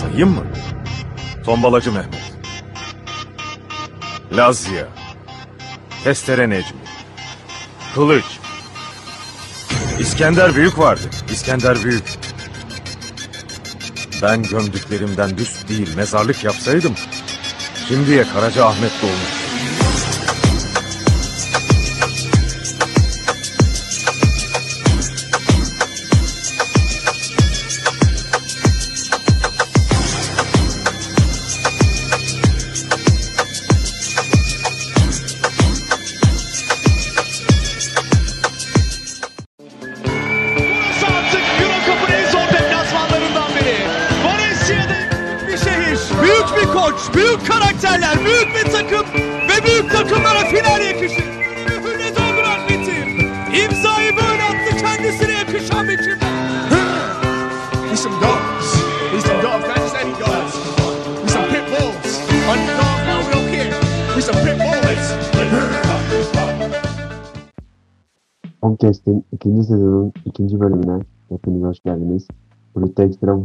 Sayayım mı? Tombalacı Mehmet. Lazya. Testere Necmi. Kılıç. İskender Büyük vardı. İskender Büyük. Ben gömdüklerimden büst değil mezarlık yapsaydım... ...şimdiye Karaca Ahmet doğmuş.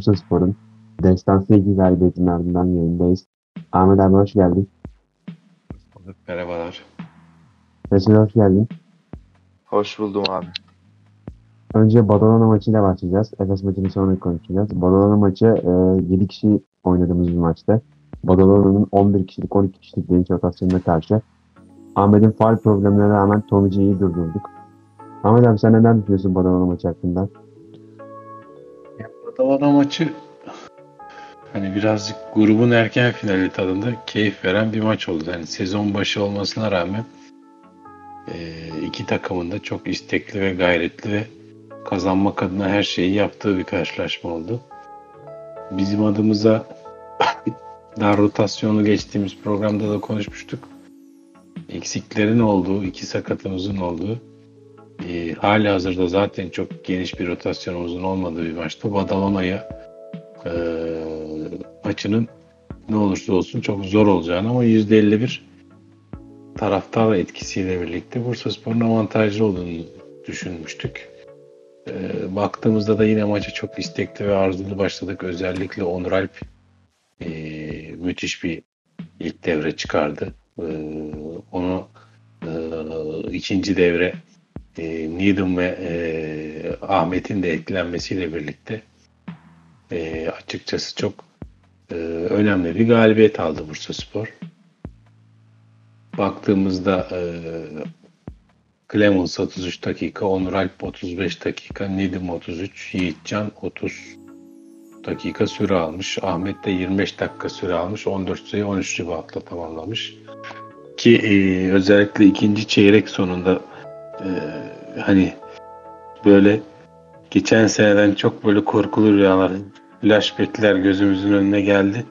Bursa Spor'un destansı iki galibiyetinin ardından yayındayız. Ahmet abi hoş geldin. Merhabalar. Resul hoş geldin. Hoş buldum abi. Önce Badalona maçıyla başlayacağız. Efes maçını sonra konuşacağız. Badalona maçı e, 7 kişi oynadığımız bir maçta. Badalona'nın 11 kişilik 12 kişilik genç rotasyonuna karşı Ahmet'in faal problemlerine rağmen Tomici'yi durdurduk. Ahmet abi sen neler düşünüyorsun Badalona maçı hakkında? Badalona maçı hani birazcık grubun erken finali tadında keyif veren bir maç oldu. Yani sezon başı olmasına rağmen e, iki takımın da çok istekli ve gayretli ve kazanmak adına her şeyi yaptığı bir karşılaşma oldu. Bizim adımıza dar rotasyonu geçtiğimiz programda da konuşmuştuk. Eksiklerin olduğu, iki sakatımızın olduğu e, hali hazırda zaten çok geniş bir rotasyonumuzun olmadığı bir maçta Badalona'ya e, maçının ne olursa olsun çok zor olacağını ama %51 taraftar etkisiyle birlikte Bursaspor'un avantajlı olduğunu düşünmüştük. E, baktığımızda da yine maça çok istekli ve arzulu başladık. Özellikle Onur Alp e, müthiş bir ilk devre çıkardı. E, onu e, ikinci devre e, Needham ve e, Ahmet'in de etkilenmesiyle birlikte e, açıkçası çok e, önemli bir galibiyet aldı Bursaspor. Baktığımızda e, Clemens 33 dakika, Onur Alp 35 dakika, Needham 33, Yiğitcan 30 dakika süre almış. Ahmet de 25 dakika süre almış. 14 sayı 13 reboundla tamamlamış. Ki e, özellikle ikinci çeyrek sonunda e, hani böyle geçen seneden çok böyle korkulu rüyalar, flashbackler gözümüzün önüne geldi.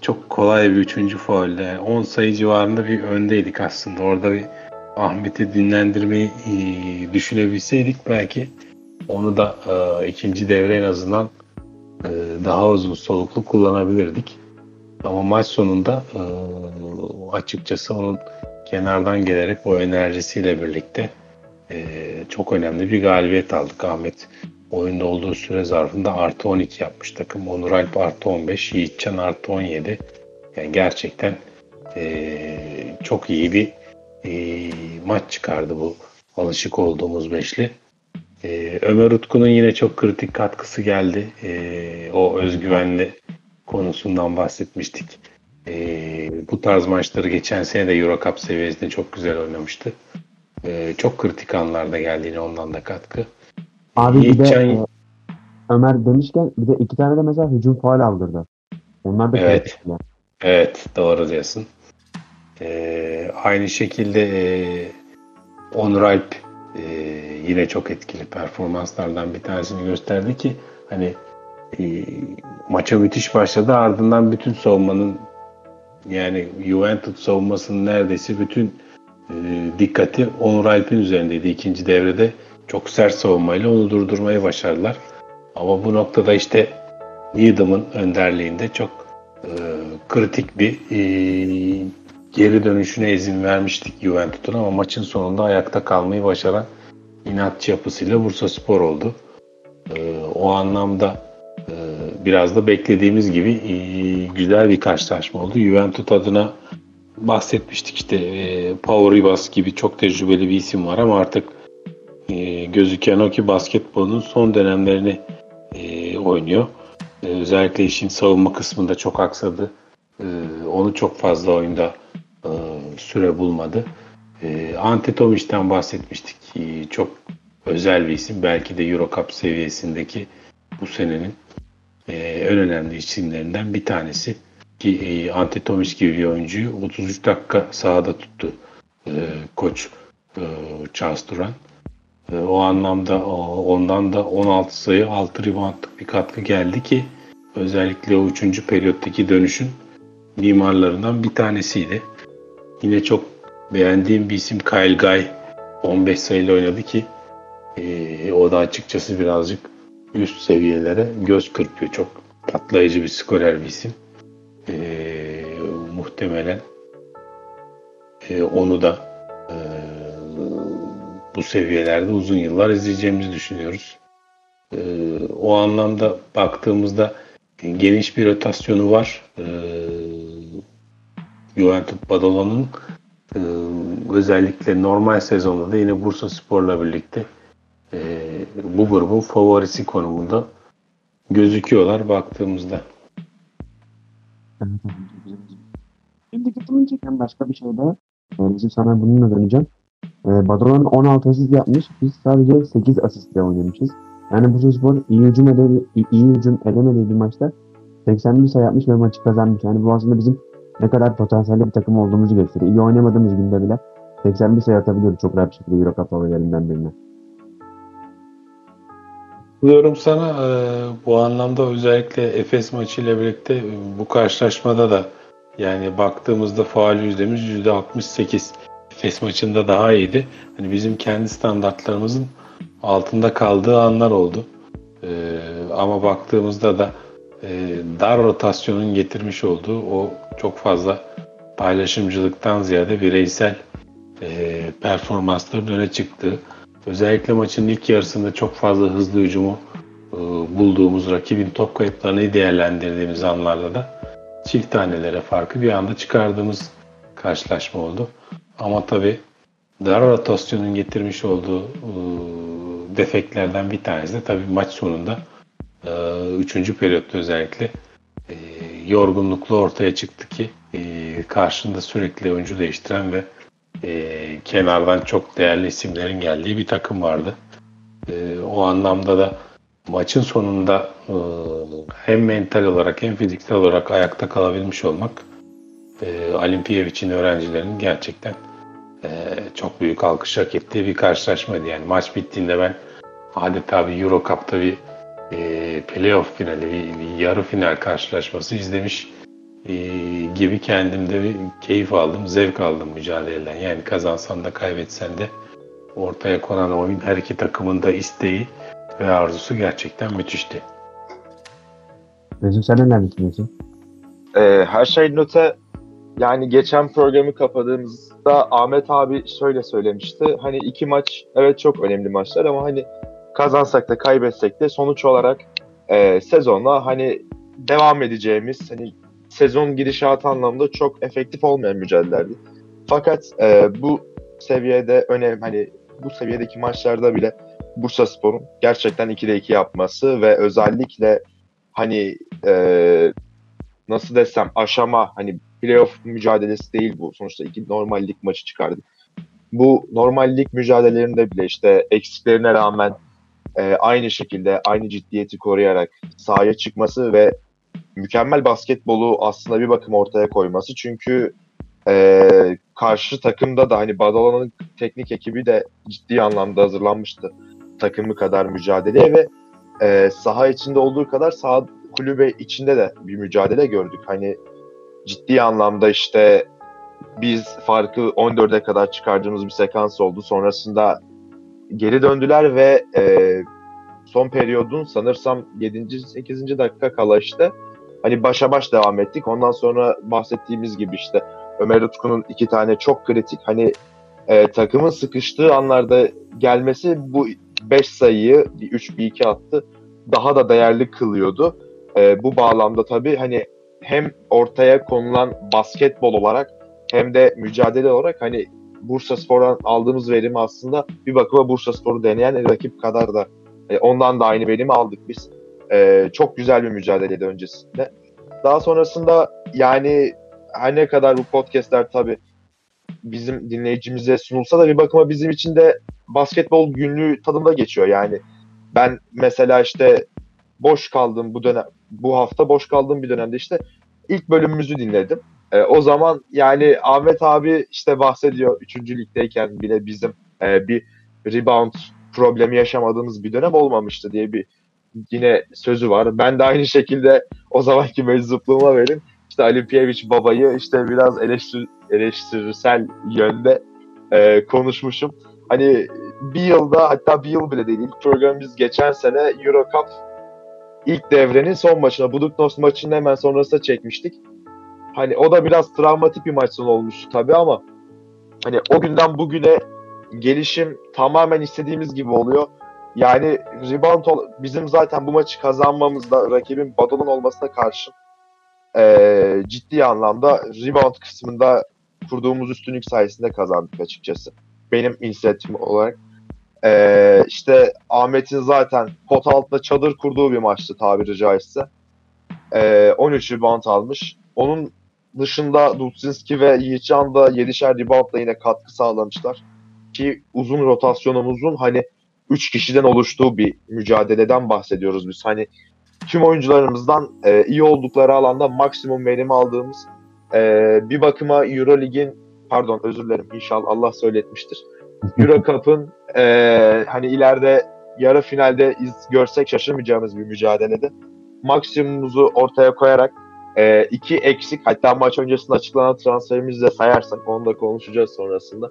Çok kolay bir üçüncü faulle. Yani 10 sayı civarında bir öndeydik aslında. Orada bir Ahmet'i dinlendirmeyi e, düşünebilseydik belki onu da e, ikinci devre en azından e, daha uzun soluklu kullanabilirdik. Ama maç sonunda e, açıkçası onun kenardan gelerek o enerjisiyle birlikte e, çok önemli bir galibiyet aldık. Ahmet oyunda olduğu süre zarfında artı 12 yapmış takım. Onur Alp artı 15, Yiğitcan artı 17. Yani gerçekten e, çok iyi bir e, maç çıkardı bu alışık olduğumuz beşli. E, Ömer Utku'nun yine çok kritik katkısı geldi. E, o özgüvenli konusundan bahsetmiştik. E, bu tarz maçları geçen sene de Euro Cup seviyesinde çok güzel oynamıştı. E, çok kritik anlarda geldi yine ondan da katkı. Abi bir de e, Ömer demişken bir de iki tane de mesela hücum faal aldırdı. Onlar da Evet. kritikler. Evet doğru diyorsun. Ee, aynı şekilde e, Onur Alp e, yine çok etkili performanslardan bir tanesini gösterdi ki hani e, maça müthiş başladı ardından bütün savunmanın yani Juventus savunmasının neredeyse bütün e, dikkati Onur Alp'in üzerindeydi. İkinci devrede çok sert savunmayla onu durdurmayı başardılar. Ama bu noktada işte Needham'ın önderliğinde çok e, kritik bir e, geri dönüşüne izin vermiştik Juventus'un ama maçın sonunda ayakta kalmayı başaran inatçı yapısıyla Bursa Spor oldu. O anlamda biraz da beklediğimiz gibi e, güzel bir karşılaşma oldu. Juventus adına bahsetmiştik işte e, Pau Ribas gibi çok tecrübeli bir isim var ama artık e, gözüken o ki basketbolun son dönemlerini e, oynuyor. Özellikle işin savunma kısmında çok aksadı. Onu çok fazla oyunda süre bulmadı. E, bahsetmiştik. Çok özel bir isim. Belki de Euro Cup seviyesindeki bu senenin e, en önemli isimlerinden bir tanesi. Ki e, Ante Tomic gibi bir oyuncuyu 33 dakika sahada tuttu e, koç e, Charles Duran. E, o anlamda ondan da 16 sayı 6 reboundlık bir katkı geldi ki özellikle o 3. periyottaki dönüşün mimarlarından bir tanesiydi. Yine çok beğendiğim bir isim Kyle Guy 15 sayıyla oynadı ki e, o da açıkçası birazcık üst seviyelere göz kırpıyor. Çok patlayıcı bir skorer bir isim. E, muhtemelen e, onu da e, bu seviyelerde uzun yıllar izleyeceğimizi düşünüyoruz. E, o anlamda baktığımızda geniş bir rotasyonu var. E, Juventus Badalon'un e, özellikle normal sezonda da yine Bursa Spor'la birlikte e, bu grubun favorisi konumunda gözüküyorlar baktığımızda. Benim dikkatimi çeken başka bir şey de e, bizim sana bununla döneceğim. E, Badalon 16 asist yapmış. Biz sadece 8 asistle oynamışız. Yani Bursaspor iyi hücum, edemedi, iyi hücum edemediği bir maçta 81 sayı yapmış ve maçı kazanmış. Yani bu aslında bizim ne kadar potansiyelli bir takım olduğumuzu gösteriyor. İyi oynamadığımız günde bile 81 sayı atabiliyoruz çok rahat bir şekilde Euro Cup favorilerinden birine. Buluyorum sana e, bu anlamda özellikle Efes maçıyla birlikte e, bu karşılaşmada da yani baktığımızda faal yüzdemiz %68. Efes maçında daha iyiydi. Hani bizim kendi standartlarımızın altında kaldığı anlar oldu. E, ama baktığımızda da e, dar rotasyonun getirmiş olduğu o çok fazla paylaşımcılıktan ziyade bireysel e, performansların öne çıktığı özellikle maçın ilk yarısında çok fazla hızlı hücumu e, bulduğumuz rakibin top kayıplarını değerlendirdiğimiz anlarda da çift tanelere farkı bir anda çıkardığımız karşılaşma oldu. Ama tabi dar rotasyonun getirmiş olduğu e, defeklerden bir tanesi de tabi maç sonunda e, üçüncü periyotta özellikle e, yorgunluklu ortaya çıktı ki e, karşında sürekli oyuncu değiştiren ve e, kenardan çok değerli isimlerin geldiği bir takım vardı. E, o anlamda da maçın sonunda e, hem mental olarak hem fiziksel olarak ayakta kalabilmiş olmak e, Olimpiyevic'in öğrencilerinin gerçekten e, çok büyük alkış hak ettiği bir karşılaşmaydı. Yani maç bittiğinde ben adeta bir Euro Cup'ta bir e, playoff finali, bir, bir yarı final karşılaşması izlemiş gibi kendimde bir keyif aldım, zevk aldım mücadeleden. Yani kazansan da kaybetsen de ortaya konan oyun her iki takımın da isteği ve arzusu gerçekten müthişti. Resul sen neler düşünüyorsun? Ee, her şey nota yani geçen programı kapadığımızda Ahmet abi şöyle söylemişti. Hani iki maç evet çok önemli maçlar ama hani kazansak da kaybetsek de sonuç olarak e, sezonla hani devam edeceğimiz hani sezon gidişatı anlamında çok efektif olmayan mücadelelerdi. Fakat e, bu seviyede önem hani bu seviyedeki maçlarda bile Bursa Spor'un gerçekten 2'de 2 yapması ve özellikle hani e, nasıl desem aşama hani playoff mücadelesi değil bu. Sonuçta iki normal lig maçı çıkardık. Bu normal lig mücadelelerinde bile işte eksiklerine rağmen e, aynı şekilde aynı ciddiyeti koruyarak sahaya çıkması ve mükemmel basketbolu aslında bir bakım ortaya koyması. Çünkü e, karşı takımda da hani Badalon'un teknik ekibi de ciddi anlamda hazırlanmıştı takımı kadar mücadeleye ve e, saha içinde olduğu kadar saha kulübe içinde de bir mücadele gördük. Hani ciddi anlamda işte biz farkı 14'e kadar çıkardığımız bir sekans oldu. Sonrasında geri döndüler ve e, son periyodun sanırsam 7. 8. dakika kala işte hani başa baş devam ettik. Ondan sonra bahsettiğimiz gibi işte Ömer Utku'nun iki tane çok kritik hani e, takımın sıkıştığı anlarda gelmesi bu 5 sayıyı bir 3 bir 2 attı daha da değerli kılıyordu. e, bu bağlamda tabii hani hem ortaya konulan basketbol olarak hem de mücadele olarak hani Bursa Spor'dan aldığımız verimi aslında bir bakıma Bursa Spor'u deneyen rakip kadar da e, ondan da aynı verimi aldık biz. E, çok güzel bir mücadeleydi öncesinde. Daha sonrasında yani her ne kadar bu podcastler tabii bizim dinleyicimize sunulsa da bir bakıma bizim için de basketbol günlüğü tadında geçiyor. Yani ben mesela işte boş kaldım bu dönem bu hafta boş kaldığım bir dönemde işte ilk bölümümüzü dinledim. E, o zaman yani Ahmet abi işte bahsediyor 3. ligdeyken bile bizim e, bir rebound problemi yaşamadığımız bir dönem olmamıştı diye bir yine sözü var. Ben de aynı şekilde o zamanki meczupluğuma verin. İşte Ali Piyeviç babayı işte biraz eleştir, eleştirisel yönde e, konuşmuşum. Hani bir yılda hatta bir yıl bile değil. İlk programımız geçen sene Euro Cup ilk devrenin son maçına Buduknos maçının hemen sonrasında çekmiştik. Hani o da biraz travmatik bir maç sonu olmuştu tabii ama hani o günden bugüne gelişim tamamen istediğimiz gibi oluyor. Yani rebound bizim zaten bu maçı kazanmamızda rakibin Badal'ın olmasına karşı e, ciddi anlamda rebound kısmında kurduğumuz üstünlük sayesinde kazandık açıkçası. Benim inisiyatifim olarak. E, işte Ahmet'in zaten pot altında çadır kurduğu bir maçtı tabiri caizse. E, 13 rebound almış. Onun dışında Dutsinski ve Yiğitcan da 7'şer reboundla yine katkı sağlamışlar. Ki uzun rotasyonumuzun hani 3 kişiden oluştuğu bir mücadeleden bahsediyoruz biz. Hani tüm oyuncularımızdan e, iyi oldukları alanda maksimum verim aldığımız e, bir bakıma Eurolig'in pardon özür dilerim inşallah Allah söyletmiştir. Euro Cup'ın e, hani ileride yarı finalde iz görsek şaşırmayacağımız bir mücadelede maksimumumuzu ortaya koyarak e, iki eksik hatta maç öncesinde açıklanan transferimizi de sayarsak onu da konuşacağız sonrasında.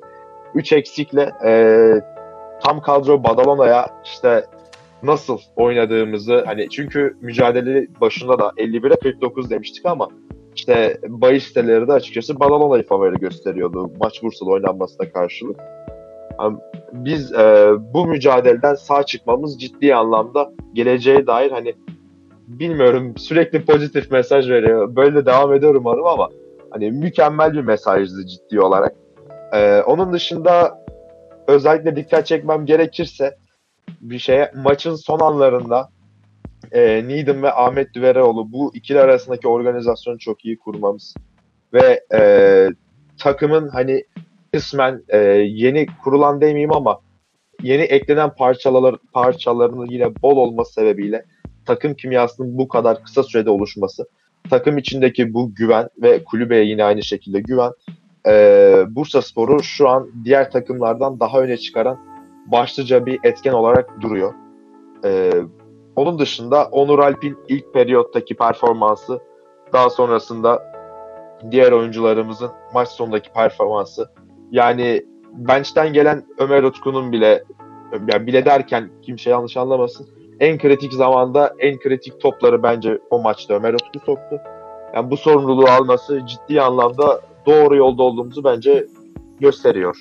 Üç eksikle e, tam kadro Badalona'ya işte nasıl oynadığımızı hani çünkü mücadele başında da 51'e 49 demiştik ama işte bahis siteleri de açıkçası Badalona'yı favori gösteriyordu maç Bursa'da oynanmasına karşılık. Yani biz e, bu mücadeleden sağ çıkmamız ciddi anlamda geleceğe dair hani bilmiyorum sürekli pozitif mesaj veriyor. Böyle de devam ediyorum umarım ama hani mükemmel bir mesajdı ciddi olarak. Ee, onun dışında özellikle dikkat çekmem gerekirse bir şeye maçın son anlarında e, Needham ve Ahmet Düvereoğlu bu ikili arasındaki organizasyonu çok iyi kurmamız ve e, takımın hani kısmen e, yeni kurulan demeyeyim ama yeni eklenen parçalar parçalarının yine bol olması sebebiyle takım kimyasının bu kadar kısa sürede oluşması, takım içindeki bu güven ve kulübeye yine aynı şekilde güven e, Bursa Spor'u şu an diğer takımlardan daha öne çıkaran başlıca bir etken olarak duruyor. E, onun dışında Onur Alp'in ilk periyottaki performansı daha sonrasında diğer oyuncularımızın maç sonundaki performansı yani bench'ten gelen Ömer Utku'nun bile yani bile derken kimse yanlış anlamasın en kritik zamanda en kritik topları bence o maçta Ömer Utku soktu. Yani bu sorumluluğu alması ciddi anlamda doğru yolda olduğumuzu bence gösteriyor.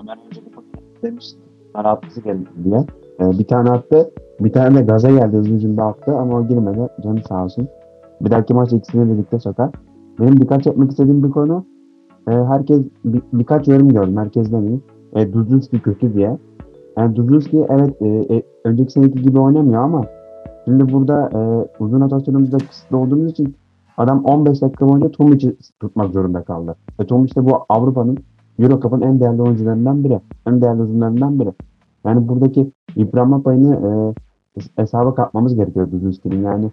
Ömer önce bir demişti. Bana atlısı geldi diye. Ee, bir tane attı. Bir tane de gaza geldi hızlı hücumda attı ama o girmedi. Canı sağ olsun. Bir dahaki maç ikisini birlikte sokar. Benim dikkat çekmek istediğim bir konu e, herkes bir, birkaç yorum gördüm. Herkes demeyeyim. E, Duzunski kötü diye. Yani Duzunski evet e, e, önceki seneki gibi oynamıyor ama şimdi burada e, uzun rotasyonumuzda kısıtlı olduğumuz için adam 15 dakika boyunca Tomic'i tutmak zorunda kaldı. Ve Tomic de bu Avrupa'nın Euro Cup'ın en değerli oyuncularından biri. En değerli uzunlarından biri. Yani buradaki yıpranma payını e, hesaba katmamız gerekiyor Duzunski'nin. Yani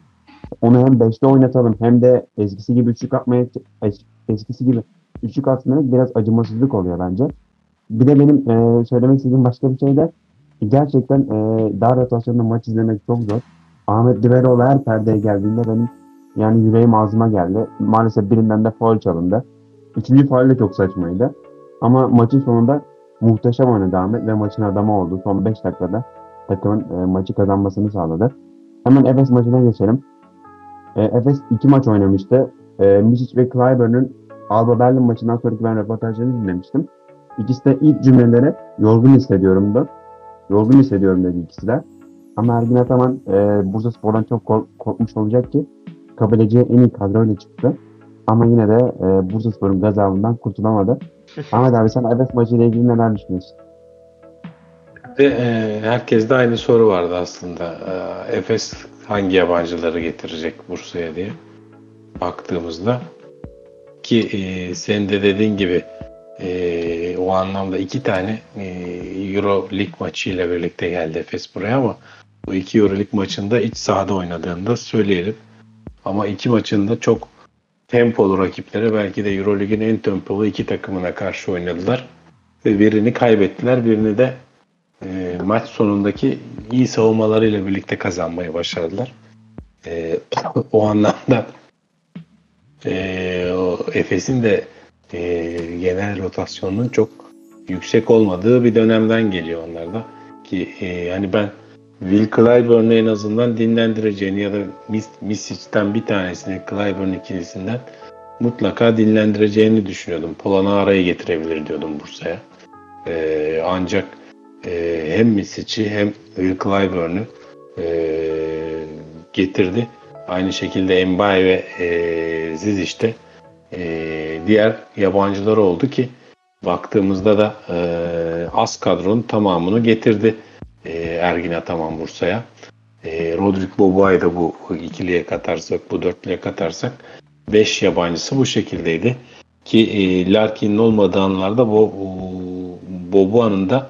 onu hem 5'te oynatalım hem de eskisi gibi üçlük atmaya eskisi gibi üçlük atmaya biraz acımasızlık oluyor bence. Bir de benim e, söylemek istediğim başka bir şey de gerçekten e, dar rotasyonda maç izlemek çok zor. Ahmet Düveroğlu her perdeye geldiğinde benim yani yüreğim ağzıma geldi. Maalesef birinden de foul çalındı. Üçüncü faul de çok saçmaydı. Ama maçın sonunda muhteşem oynadı Ahmet ve maçın adamı oldu. Son 5 dakikada takımın e, maçı kazanmasını sağladı. Hemen Efes maçına geçelim. E, Efes iki maç oynamıştı. E, Misic ve Clyburn'un Alba Berlin maçından sonraki ben röportajlarını dinlemiştim. İkisi de ilk cümleleri yorgun hissediyorum da. Yorgun hissediyorum dedi ikisi de. Ama Ergin Ataman e, Bursa Spor'dan çok kork- korkmuş olacak ki kabul edeceği en iyi kadroyla çıktı. Ama yine de e, Bursa Spor'un gazabından kurtulamadı. Ahmet abi sen Efes maçıyla ilgili neler düşünüyorsun? Ve e, herkeste aynı soru vardı aslında. E, Efes hangi yabancıları getirecek Bursa'ya diye baktığımızda ki e, senin de dediğin gibi e, o anlamda iki tane e, Euro Lig maçıyla birlikte geldi Efes buraya ama bu iki Euro Lig maçında iç sahada oynadığını da söyleyelim. Ama iki maçında çok tempolu rakiplere belki de Euro Lig'in en tempolu iki takımına karşı oynadılar. Ve birini kaybettiler, birini de e, maç sonundaki iyi savunmalarıyla birlikte kazanmayı başardılar. E, o anlamda e, Efes'in de e, genel rotasyonunun çok yüksek olmadığı bir dönemden geliyor onlar da. Ki e, hani ben Will Clyburn'u en azından dinlendireceğini ya da Mis Misic'ten bir tanesini Clyburn ikilisinden mutlaka dinlendireceğini düşünüyordum. Polonara'yı getirebilir diyordum Bursa'ya. E, ancak e, hem Misic'i hem Will Clyburn'u e, getirdi. Aynı şekilde Mbaye ve e, Zizic de e, diğer yabancılar oldu ki baktığımızda da e, az kadronun tamamını getirdi e, Ergin Ataman Bursa'ya. E, Rodrik Boboa'yı da bu ikiliye katarsak, bu dörtlüye katarsak 5 yabancısı bu şekildeydi. Ki e, Larkin'in olmadığı anlarda bu Boboa'nın da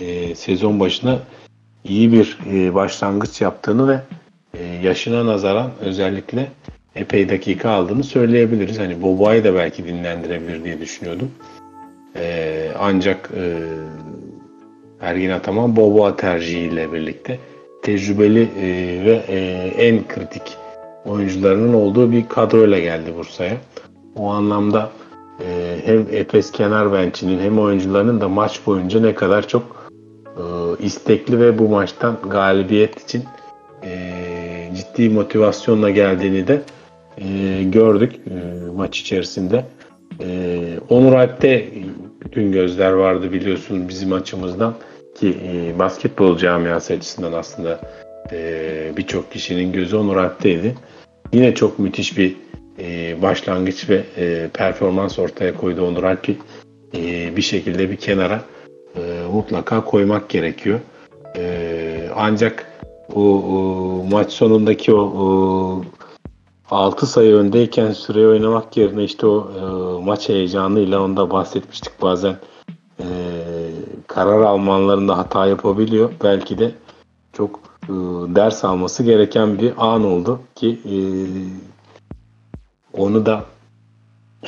e, sezon başına iyi bir e, başlangıç yaptığını ve e, yaşına nazaran özellikle epey dakika aldığını söyleyebiliriz. Hani Boboa'yı da belki dinlendirebilir diye düşünüyordum. E, ancak e, Ergin Ataman Boboa tercihiyle birlikte tecrübeli e, ve e, en kritik oyuncularının olduğu bir kadroyla geldi Bursa'ya. O anlamda e, hem Efes kenar bençinin hem oyuncularının da maç boyunca ne kadar çok istekli ve bu maçtan galibiyet için ciddi motivasyonla geldiğini de gördük maç içerisinde. E, Onur Alp'te bütün gözler vardı biliyorsun bizim açımızdan ki e, basketbol camiası açısından aslında e, birçok kişinin gözü Onur Alp'teydi. Yine çok müthiş bir e, başlangıç ve performans ortaya koydu Onur Alp'i e, bir şekilde bir kenara mutlaka koymak gerekiyor. Ancak o, maç sonundaki o, o 6 sayı öndeyken süre oynamak yerine işte o e, maç heyecanıyla onda bahsetmiştik bazen e, karar almanlarında hata yapabiliyor. Belki de çok e, ders alması gereken bir an oldu ki e, onu da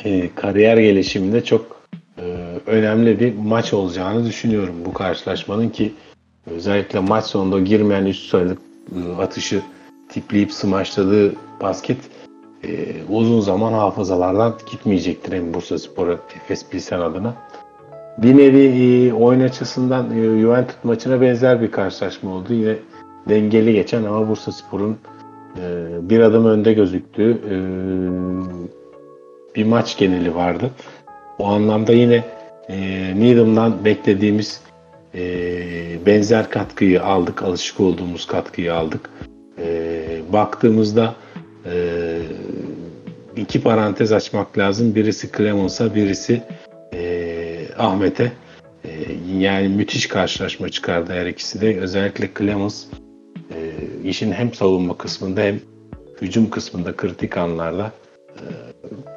e, kariyer gelişiminde çok e, önemli bir maç olacağını düşünüyorum bu karşılaşmanın ki özellikle maç sonunda girmeyen üst sayılık e, atışı tipleyip smaçladığı basket e, uzun zaman hafızalardan gitmeyecektir hem Bursa Spor'a Efes Pilsen adına. Bir nevi e, oyun açısından e, Juventus maçına benzer bir karşılaşma oldu. Yine dengeli geçen ama Bursa Spor'un e, bir adım önde gözüktüğü bir maç geneli vardı. O anlamda yine Needham'dan beklediğimiz benzer katkıyı aldık, alışık olduğumuz katkıyı aldık. Baktığımızda iki parantez açmak lazım. Birisi Clemens'a, birisi Ahmet'e. E, yani müthiş karşılaşma çıkardı her ikisi de. Özellikle Clemens e, işin hem savunma kısmında hem hücum kısmında kritik anlarda e,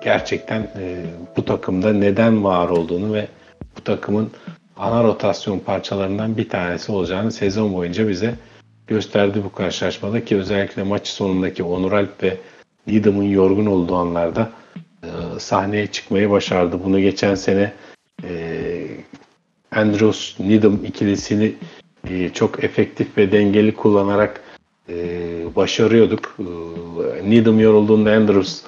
gerçekten e, bu takımda neden var olduğunu ve bu takımın ana rotasyon parçalarından bir tanesi olacağını sezon boyunca bize gösterdi bu karşılaşmada ki özellikle maç sonundaki Onur Alp ve Needham'ın yorgun olduğu anlarda e, sahneye çıkmayı başardı. Bunu geçen sene e, Andrews Needham ikilisini e, çok efektif ve dengeli kullanarak e, başarıyorduk. E, Needham yorulduğunda Andrews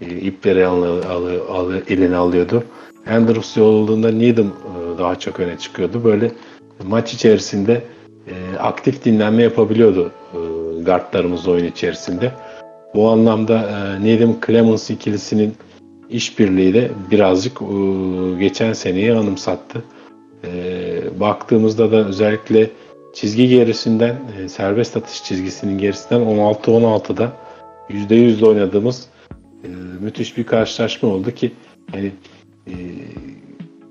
e, ipleri al, al, al, eline alıyordu. Andrews yorulduğunda Needham e, daha çok öne çıkıyordu. Böyle maç içerisinde e, aktif dinlenme yapabiliyordu e, guardlarımız oyun içerisinde. Bu anlamda e, Needham Clemens ikilisinin işbirliği de birazcık e, geçen seneyi anımsattı. E, baktığımızda da özellikle çizgi gerisinden e, serbest atış çizgisinin gerisinden 16-16'da %100'de oynadığımız müthiş bir karşılaşma oldu ki yani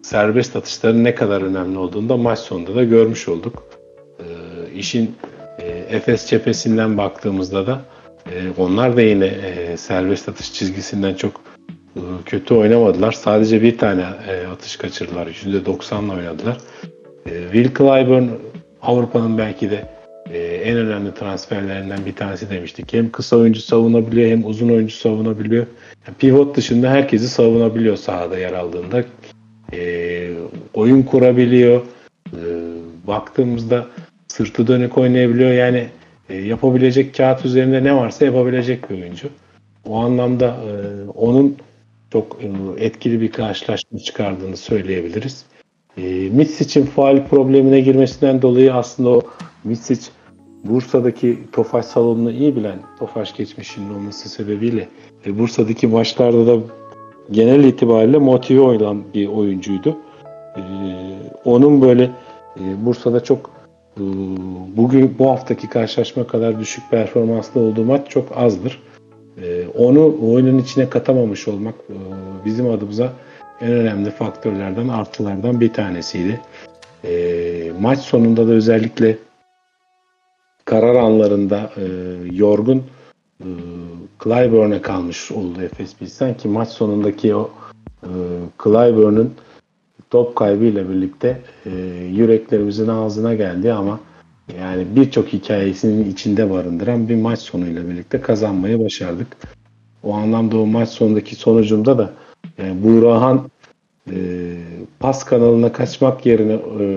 serbest atışların ne kadar önemli olduğunu da maç sonunda da görmüş olduk. İşin Efes cephesinden baktığımızda da onlar da yine serbest atış çizgisinden çok kötü oynamadılar. Sadece bir tane e, atış kaçırdılar. %90'la oynadılar. E, Will Clyburn Avrupa'nın belki de e, en önemli transferlerinden bir tanesi demiştik. Hem kısa oyuncu savunabiliyor hem uzun oyuncu savunabiliyor. Yani pivot dışında herkesi savunabiliyor sahada yer aldığında. E, oyun kurabiliyor. E, baktığımızda sırtı dönük oynayabiliyor. Yani e, yapabilecek kağıt üzerinde ne varsa yapabilecek bir oyuncu. O anlamda e, onun çok e, etkili bir karşılaşma çıkardığını söyleyebiliriz. E, Mitsic'in faal problemine girmesinden dolayı aslında o Mitsic Bursa'daki Tofaş salonunu iyi bilen Tofaş geçmişinin olması sebebiyle e, Bursa'daki maçlarda da genel itibariyle motive olan bir oyuncuydu. E, onun böyle e, Bursa'da çok e, bugün bu haftaki karşılaşma kadar düşük performanslı olduğu maç çok azdır. E, onu oyunun içine katamamış olmak e, bizim adımıza en önemli faktörlerden, artılardan bir tanesiydi. E, maç sonunda da özellikle karar anlarında e, yorgun e, Clyburn'e kalmış oldu Efes Pilsen ki maç sonundaki o e, Clyburn'un top kaybıyla birlikte e, yüreklerimizin ağzına geldi ama yani birçok hikayesinin içinde barındıran bir maç sonuyla birlikte kazanmayı başardık. O anlamda o maç sonundaki sonucunda da yani Buğrahan e, pas kanalına kaçmak yerine e,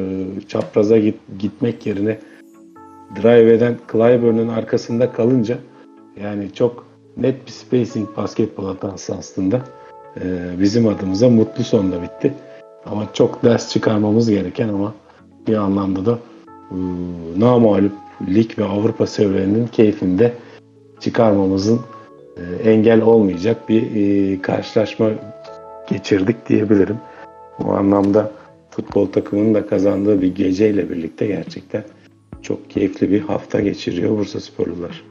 çapraza git, gitmek yerine drive eden Clyburn'un arkasında kalınca yani çok net bir spacing basketbol hatası aslında. E, bizim adımıza mutlu sonla bitti. Ama çok ders çıkarmamız gereken ama bir anlamda da e, namalup lig ve Avrupa seviyelerinin keyfinde çıkarmamızın e, engel olmayacak bir e, karşılaşma geçirdik diyebilirim. O anlamda futbol takımının da kazandığı bir geceyle birlikte gerçekten çok keyifli bir hafta geçiriyor Bursa Sporlular.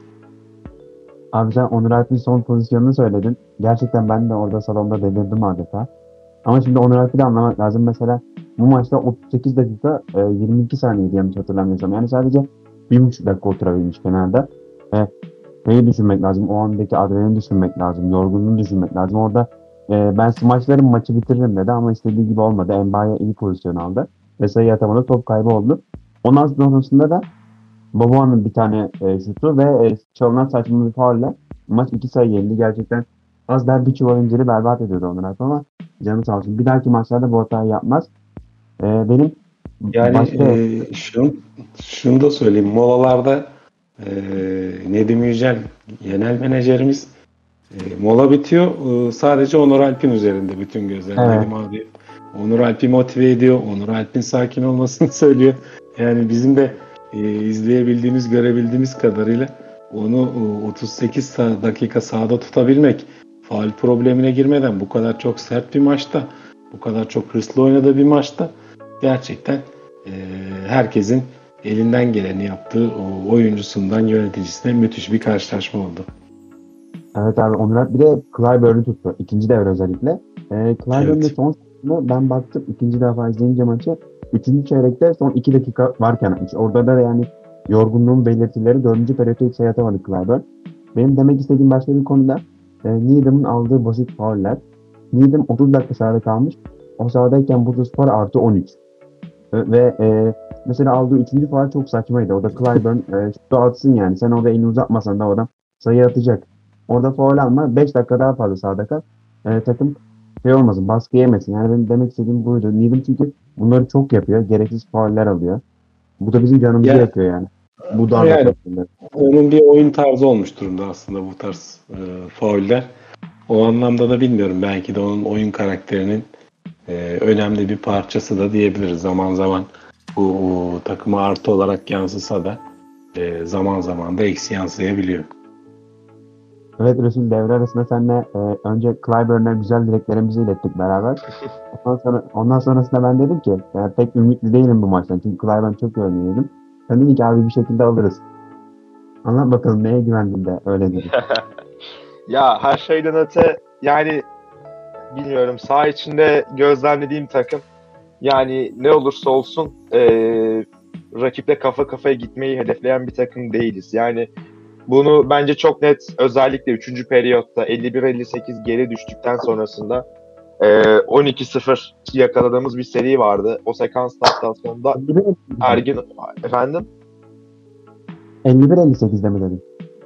Abi sen Onur Alp'in son pozisyonunu söyledin. Gerçekten ben de orada salonda delirdim adeta. Ama şimdi Alp'i de anlamak lazım. Mesela bu maçta 38 dakika e, 22 saniyeydi yanlış hatırlamıyorsam. Yani sadece 1,5 dakika oturabilmiş kenarda. E, neyi düşünmek lazım? O andaki adrenalini düşünmek lazım. Yorgunluğunu düşünmek lazım. Orada e, ben smaçlarım maçı bitiririm dedi ama istediği gibi olmadı. Embaye iyi pozisyon aldı. Ve sayı atamadı. Top kaybı oldu. Ondan sonrasında da Boboğan'ın bir tane e, şutu ve e, çalınan saçma bir faulle maç iki sayı yendi. Gerçekten az daha bir çuval inciri berbat ediyordu Onur Alp ama canı sağ olsun. Bir dahaki maçlarda bu hatayı yapmaz. E, benim Yani başta e, şunu, şunu da söyleyeyim. Molalarda e, Nedim Yücel genel menajerimiz e, mola bitiyor. E, sadece Onur Alp'in üzerinde bütün gözler. Evet. Nedim abi Onur Alp'i motive ediyor. Onur Alp'in sakin olmasını söylüyor. Yani bizim de e, izleyebildiğimiz, görebildiğimiz kadarıyla onu e, 38 sa- dakika sahada tutabilmek, faal problemine girmeden bu kadar çok sert bir maçta, bu kadar çok hırslı oynadığı bir maçta gerçekten e, herkesin elinden geleni yaptığı o oyuncusundan yöneticisine müthiş bir karşılaşma oldu. Evet abi Onur bir de Clyburn'u tuttu. İkinci devre özellikle. E, Clyburn'un Evet. son sırasında ben baktım ikinci defa izleyince maçı. Üçüncü çeyrekte son iki dakika varken atmış. Orada da yani yorgunluğun belirtileri dördüncü periyotta hiç sayı atamadı Clyburn. Benim demek istediğim başka bir konuda e, Needham'ın aldığı basit fauller. Needham 30 dakika sahada kalmış. O sahadayken Bursa Spor artı 13. E, Ve e, mesela aldığı üçüncü faul çok saçmaydı. O da Clyburn e, şutu atsın yani. Sen orada elini uzatmasan da o adam sayı atacak. Orada faul alma 5 dakika daha fazla sahada kal. E, takım şey olmasın, baskı yemesin. Yani benim demek istediğim buydu. Needham çünkü bunları çok yapıyor. Gereksiz fauller alıyor. Bu da bizim canımızı Yani- yakıyor yani. Bu da Yani- Onun bir oyun tarzı olmuş durumda aslında bu tarz e, fauller. O anlamda da bilmiyorum. Belki de onun oyun karakterinin e, önemli bir parçası da diyebiliriz. Zaman zaman bu bu takıma artı olarak yansısa da e, zaman zaman da eksi yansıyabiliyor. Evet Resul devre arasında seninle e, önce Clyburn'a güzel dileklerimizi ilettik beraber. Ondan sonra ondan sonrasında ben dedim ki yani pek ümitli değilim bu maçtan. Çünkü Clyburn çok iyi oynuyor dedin ki abi bir şekilde alırız. Anlat bakalım neye güvendin de öyle dedin. Ya her şeyden öte yani bilmiyorum saha içinde gözlemlediğim takım yani ne olursa olsun eee rakiple kafa kafaya gitmeyi hedefleyen bir takım değiliz. Yani bunu bence çok net özellikle 3. periyotta 51-58 geri düştükten sonrasında eee 12-0 yakaladığımız bir seri vardı. O sekans hatta sonunda Ergin efendim 51-58'de mi dedin?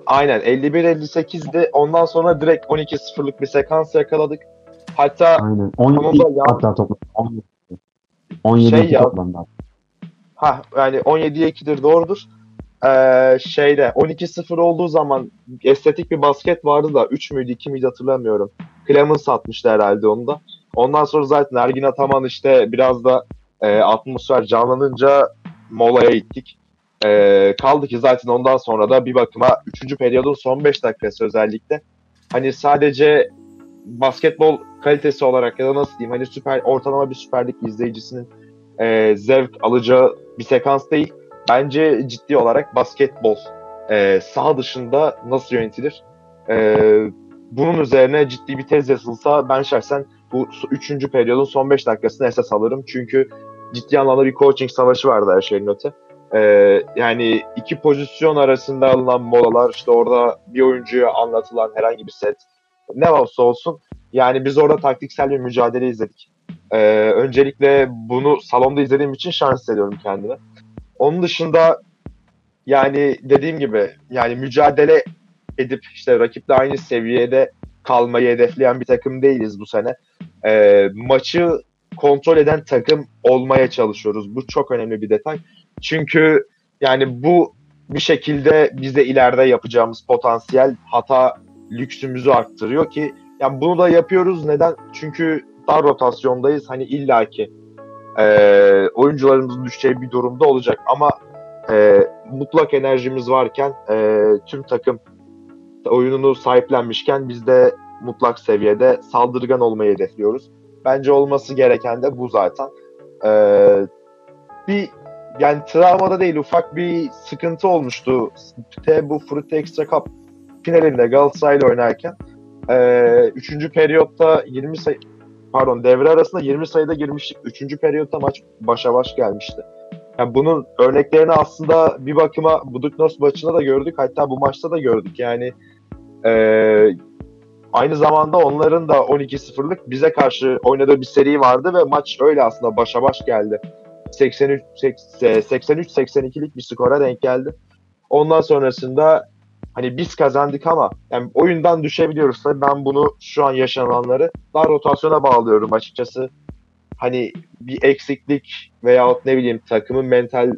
Aynen 51-58'de ondan sonra direkt 12-0'lık bir sekans yakaladık. Hatta Aynen. 17 Tamam da ya- hatta toplam. 17. 17 Şey ya- toplamda. ha yani 17'ye 2'dir doğrudur. Ee, şeyde 12-0 olduğu zaman estetik bir basket vardı da 3 müydü 2 müydü hatırlamıyorum. Clemens atmıştı herhalde onu da. Ondan sonra zaten Ergin Ataman işte biraz da e, atmosfer canlanınca molaya gittik. E, kaldı ki zaten ondan sonra da bir bakıma 3. periyodun son 5 dakikası özellikle hani sadece basketbol kalitesi olarak ya da nasıl diyeyim hani süper ortalama bir Süper Lig izleyicisinin e, zevk alacağı bir sekans değil. Bence ciddi olarak basketbol e, saha dışında nasıl yönetilir? E, bunun üzerine ciddi bir tez yazılsa ben şahsen bu 3. periyodun son 5 dakikasını esas alırım. Çünkü ciddi anlamda bir coaching savaşı vardı her şeyin öte. E, yani iki pozisyon arasında alınan molalar işte orada bir oyuncuya anlatılan herhangi bir set ne olursa olsun yani biz orada taktiksel bir mücadele izledik. Ee, öncelikle bunu salonda izlediğim için şans hissediyorum kendime. Onun dışında yani dediğim gibi yani mücadele edip işte rakiple aynı seviyede kalmayı hedefleyen bir takım değiliz bu sene. Ee, maçı kontrol eden takım olmaya çalışıyoruz. Bu çok önemli bir detay. Çünkü yani bu bir şekilde bize ileride yapacağımız potansiyel hata lüksümüzü arttırıyor ki yani bunu da yapıyoruz. Neden? Çünkü dar rotasyondayız. Hani illaki e, oyuncularımızın düşeceği bir durumda olacak ama e, mutlak enerjimiz varken e, tüm takım oyununu sahiplenmişken biz de mutlak seviyede saldırgan olmayı hedefliyoruz. Bence olması gereken de bu zaten. E, bir yani travmada değil ufak bir sıkıntı olmuştu. Te bu Fruit Extra Cup finalinde Galatasaray'la oynarken e, 3. periyotta 20 sayı pardon devre arasında 20 sayıda girmiştik. 3. periyotta maç başa baş gelmişti. Yani bunun örneklerini aslında bir bakıma Buduknos maçında da gördük. Hatta bu maçta da gördük. Yani e, aynı zamanda onların da 12-0'lık bize karşı oynadığı bir seri vardı ve maç öyle aslında başa baş geldi. 83 83-82'lik bir skora denk geldi. Ondan sonrasında hani biz kazandık ama yani oyundan düşebiliyoruz. Tabii ben bunu şu an yaşananları dar rotasyona bağlıyorum açıkçası. Hani bir eksiklik veyahut ne bileyim takımın mental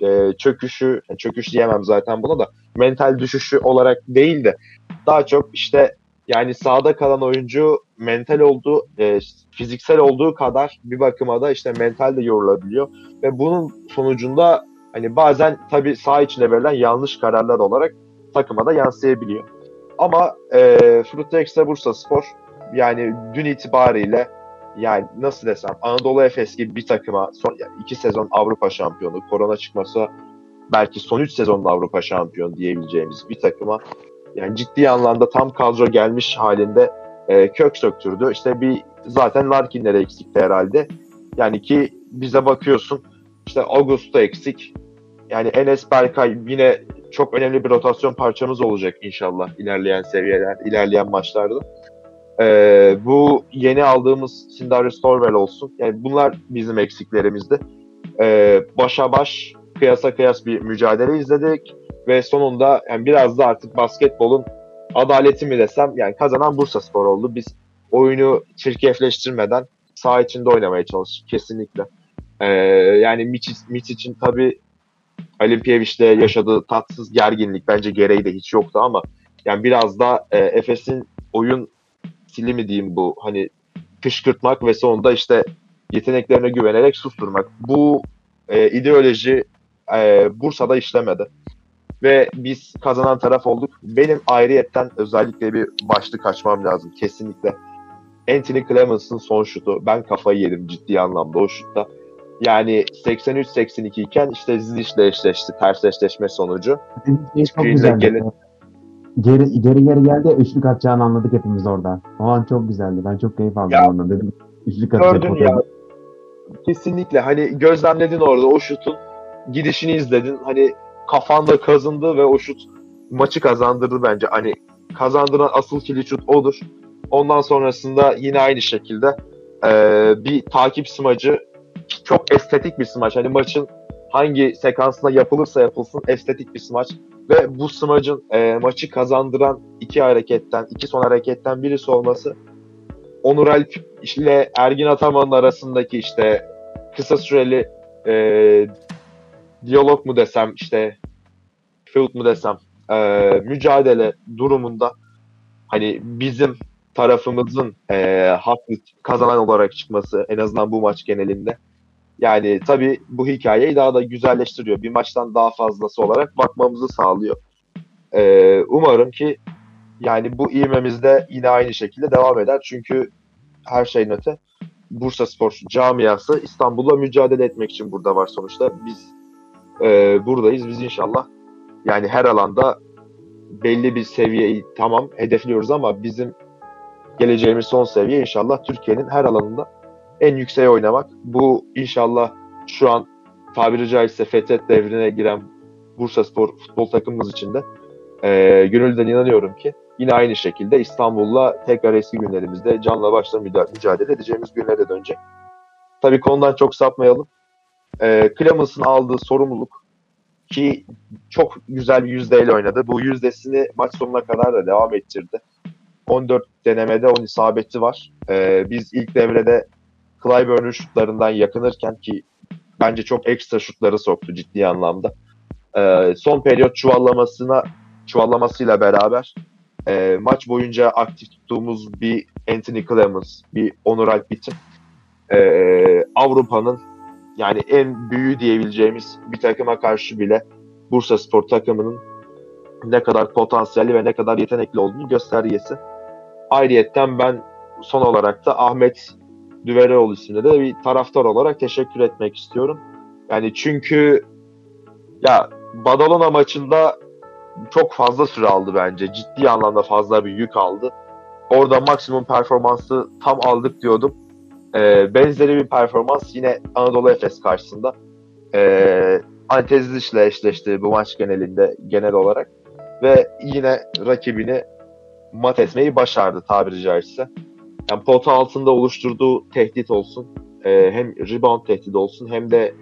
e, çöküşü, çöküş diyemem zaten buna da mental düşüşü olarak değil de daha çok işte yani sahada kalan oyuncu mental olduğu, e, fiziksel olduğu kadar bir bakıma da işte mental de yorulabiliyor ve bunun sonucunda hani bazen tabii saha içinde verilen yanlış kararlar olarak takıma da yansıyabiliyor. Ama e, Fruit Extra Bursa Spor yani dün itibariyle yani nasıl desem Anadolu Efes gibi bir takıma son yani iki sezon Avrupa şampiyonu, korona çıkmasa belki son üç sezonda Avrupa şampiyonu diyebileceğimiz bir takıma yani ciddi anlamda tam kadro gelmiş halinde e, kök söktürdü. İşte bir zaten Larkin'lere eksikti herhalde. Yani ki bize bakıyorsun işte Augusto eksik. Yani Enes Berkay yine çok önemli bir rotasyon parçamız olacak inşallah ilerleyen seviyeler, ilerleyen maçlarda. Ee, bu yeni aldığımız Sindarius Torvel olsun. Yani bunlar bizim eksiklerimizdi. Ee, başa baş, kıyasa kıyas bir mücadele izledik ve sonunda yani biraz da artık basketbolun adaleti mi desem yani kazanan Bursa Spor oldu. Biz oyunu çirkefleştirmeden saha içinde oynamaya çalıştık kesinlikle. Ee, yani Mitch, Mitch için tabii Olimpiyevic'te yaşadığı tatsız gerginlik bence gereği de hiç yoktu ama yani biraz da e, Efes'in oyun stili mi diyeyim bu hani kışkırtmak ve sonunda işte yeteneklerine güvenerek susturmak. Bu e, ideoloji e, Bursa'da işlemedi. Ve biz kazanan taraf olduk. Benim ayrıyetten özellikle bir başlık açmam lazım kesinlikle. Anthony Clemens'ın son şutu. Ben kafayı yedim ciddi anlamda o şutta. Yani 83-82 iken işte Ziyech'le eşleşti ters eşleşme sonucu. Şey çok güzeldi. gelin- Geri, geri geri geldi üçlük atacağını anladık hepimiz orada. O an çok güzeldi. Ben çok keyif aldım Ya, ondan. Dedim üçlük atacak. Gördün ya. Kesinlikle hani gözlemledin orada o şutun gidişini izledin. Hani kafanda kazındı ve o şut maçı kazandırdı bence. Hani kazandıran asıl kilit şut odur. Ondan sonrasında yine aynı şekilde eee, bir takip smacı çok estetik bir smaç. Hani maçın hangi sekansına yapılırsa yapılsın estetik bir smaç. Ve bu smacın eee, maçı kazandıran iki hareketten, iki son hareketten birisi olması Onur Alp ile Ergin Ataman'ın arasındaki işte kısa süreli e, diyalog mu desem işte feud mu desem e, mücadele durumunda hani bizim tarafımızın e, haklı kazanan olarak çıkması en azından bu maç genelinde yani tabii bu hikayeyi daha da güzelleştiriyor. Bir maçtan daha fazlası olarak bakmamızı sağlıyor. E, umarım ki yani bu ivmemizde yine aynı şekilde devam eder. Çünkü her şeyin öte Bursa Spor camiası İstanbul'la mücadele etmek için burada var sonuçta. Biz e, buradayız. Biz inşallah yani her alanda belli bir seviyeyi tamam hedefliyoruz ama bizim geleceğimiz son seviye inşallah Türkiye'nin her alanında en yükseğe oynamak. Bu inşallah şu an tabiri caizse fethet devrine giren Bursa Spor futbol takımımız için de e, gönülden inanıyorum ki yine aynı şekilde İstanbul'la tekrar eski günlerimizde canla başla mücadele edeceğimiz günlere dönecek. Tabii konudan çok sapmayalım. E, Clemens'ın aldığı sorumluluk ki çok güzel bir yüzdeyle oynadı. Bu yüzdesini maç sonuna kadar da devam ettirdi. 14 denemede 10 isabeti var. E, biz ilk devrede Clyburn'un şutlarından yakınırken ki bence çok ekstra şutları soktu ciddi anlamda. E, son periyot çuvallamasına çuvallamasıyla beraber e, maç boyunca aktif tuttuğumuz bir Anthony Clemens, bir Onur Alp Bitim e, Avrupa'nın yani en büyüğü diyebileceğimiz bir takıma karşı bile Bursa Spor takımının ne kadar potansiyelli ve ne kadar yetenekli olduğunu göstergesi. Ayrıyetten ben son olarak da Ahmet Düvereoğlu isimli de bir taraftar olarak teşekkür etmek istiyorum. Yani çünkü ya Badalona maçında çok fazla süre aldı bence. Ciddi anlamda fazla bir yük aldı. Orada maksimum performansı tam aldık diyordum. Ee, benzeri bir performans yine Anadolu Efes karşısında. Ee, Antezis ile eşleşti bu maç genelinde genel olarak. Ve yine rakibini mat etmeyi başardı tabiri caizse. Yani pota altında oluşturduğu tehdit olsun. e, hem rebound tehdidi olsun hem de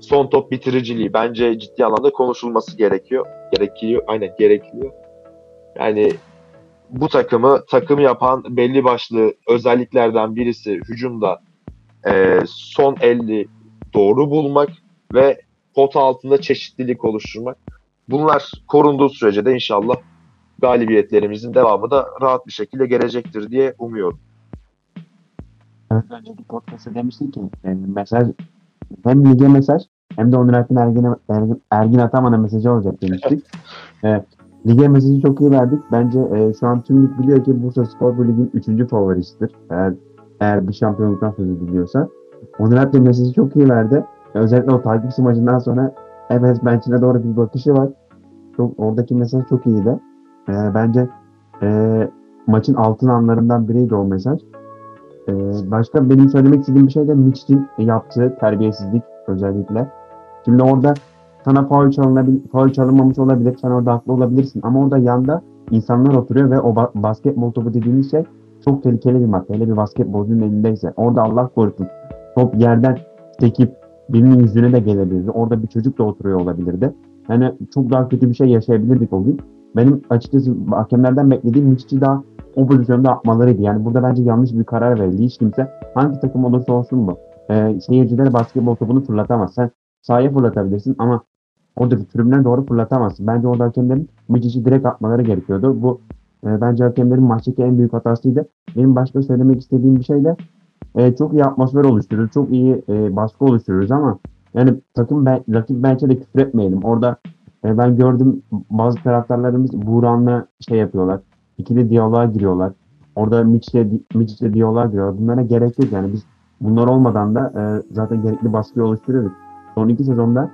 son top bitiriciliği bence ciddi anlamda konuşulması gerekiyor. Gerekiyor. Aynen gerekiyor. Yani bu takımı takım yapan belli başlı özelliklerden birisi hücumda e, son 50 doğru bulmak ve pota altında çeşitlilik oluşturmak. Bunlar korunduğu sürece de inşallah galibiyetlerimizin devamı da rahat bir şekilde gelecektir diye umuyorum. Evet, önceki podcast'ta demiştik ki e, mesaj hem lige mesaj hem de Onur Alp'in Ergin, Ergin, Ergin Ataman'a mesajı olacak demiştik. e, lige mesajı çok iyi verdik. Bence e, şu an tüm lig biliyor ki Bursa Spor bu ligin 3. favorisidir. Eğer, eğer bir şampiyonluktan söz ediliyorsa. Onur Alp de mesajı çok iyi verdi. E, özellikle o takipçi maçından sonra Efes bench'ine doğru bir bakışı var. Çok, oradaki mesaj çok iyiydi. E, bence e, maçın altın anlarından biriydi o mesaj. Ee, başka benim söylemek istediğim bir şey de Mitch'in yaptığı terbiyesizlik özellikle. Şimdi orada sana faul, çalınabilir, faul çalınmamış olabilir, sen orada haklı olabilirsin ama orada yanda insanlar oturuyor ve o ba- basketbol topu dediğimiz şey çok tehlikeli bir madde. Hele bir basketbolcunun elindeyse. Orada Allah korusun top yerden sekip birinin yüzüne de gelebilirdi. Orada bir çocuk da oturuyor olabilirdi. Yani çok daha kötü bir şey yaşayabilirdik o gün. Benim açıkçası hakemlerden beklediğim Mitch'i daha o pozisyonda atmalarıydı. Yani burada bence yanlış bir karar verildi. Hiç kimse hangi takım olursa olsun bu. Ee, seyircilere basketbol topunu fırlatamaz. Sen sahaya fırlatabilirsin ama oradaki tribüne doğru fırlatamazsın. Bence orada hakemlerin Mitch'i direkt atmaları gerekiyordu. Bu e, bence hakemlerin maçtaki en büyük hatasıydı. Benim başka söylemek istediğim bir şey de e, çok iyi atmosfer oluşturuyoruz. Çok iyi e, baskı oluşturuyoruz ama yani takım ben, rakip bence de küfür etmeyelim. Orada e, ben gördüm bazı taraftarlarımız Buğran'la şey yapıyorlar ikili diyaloğa giriyorlar. Orada Mitch'le Mitch'le diyaloğa giriyorlar. Bunlara gerek yok yani biz Bunlar olmadan da e, zaten gerekli baskıyı oluşturuyoruz. Son iki sezonda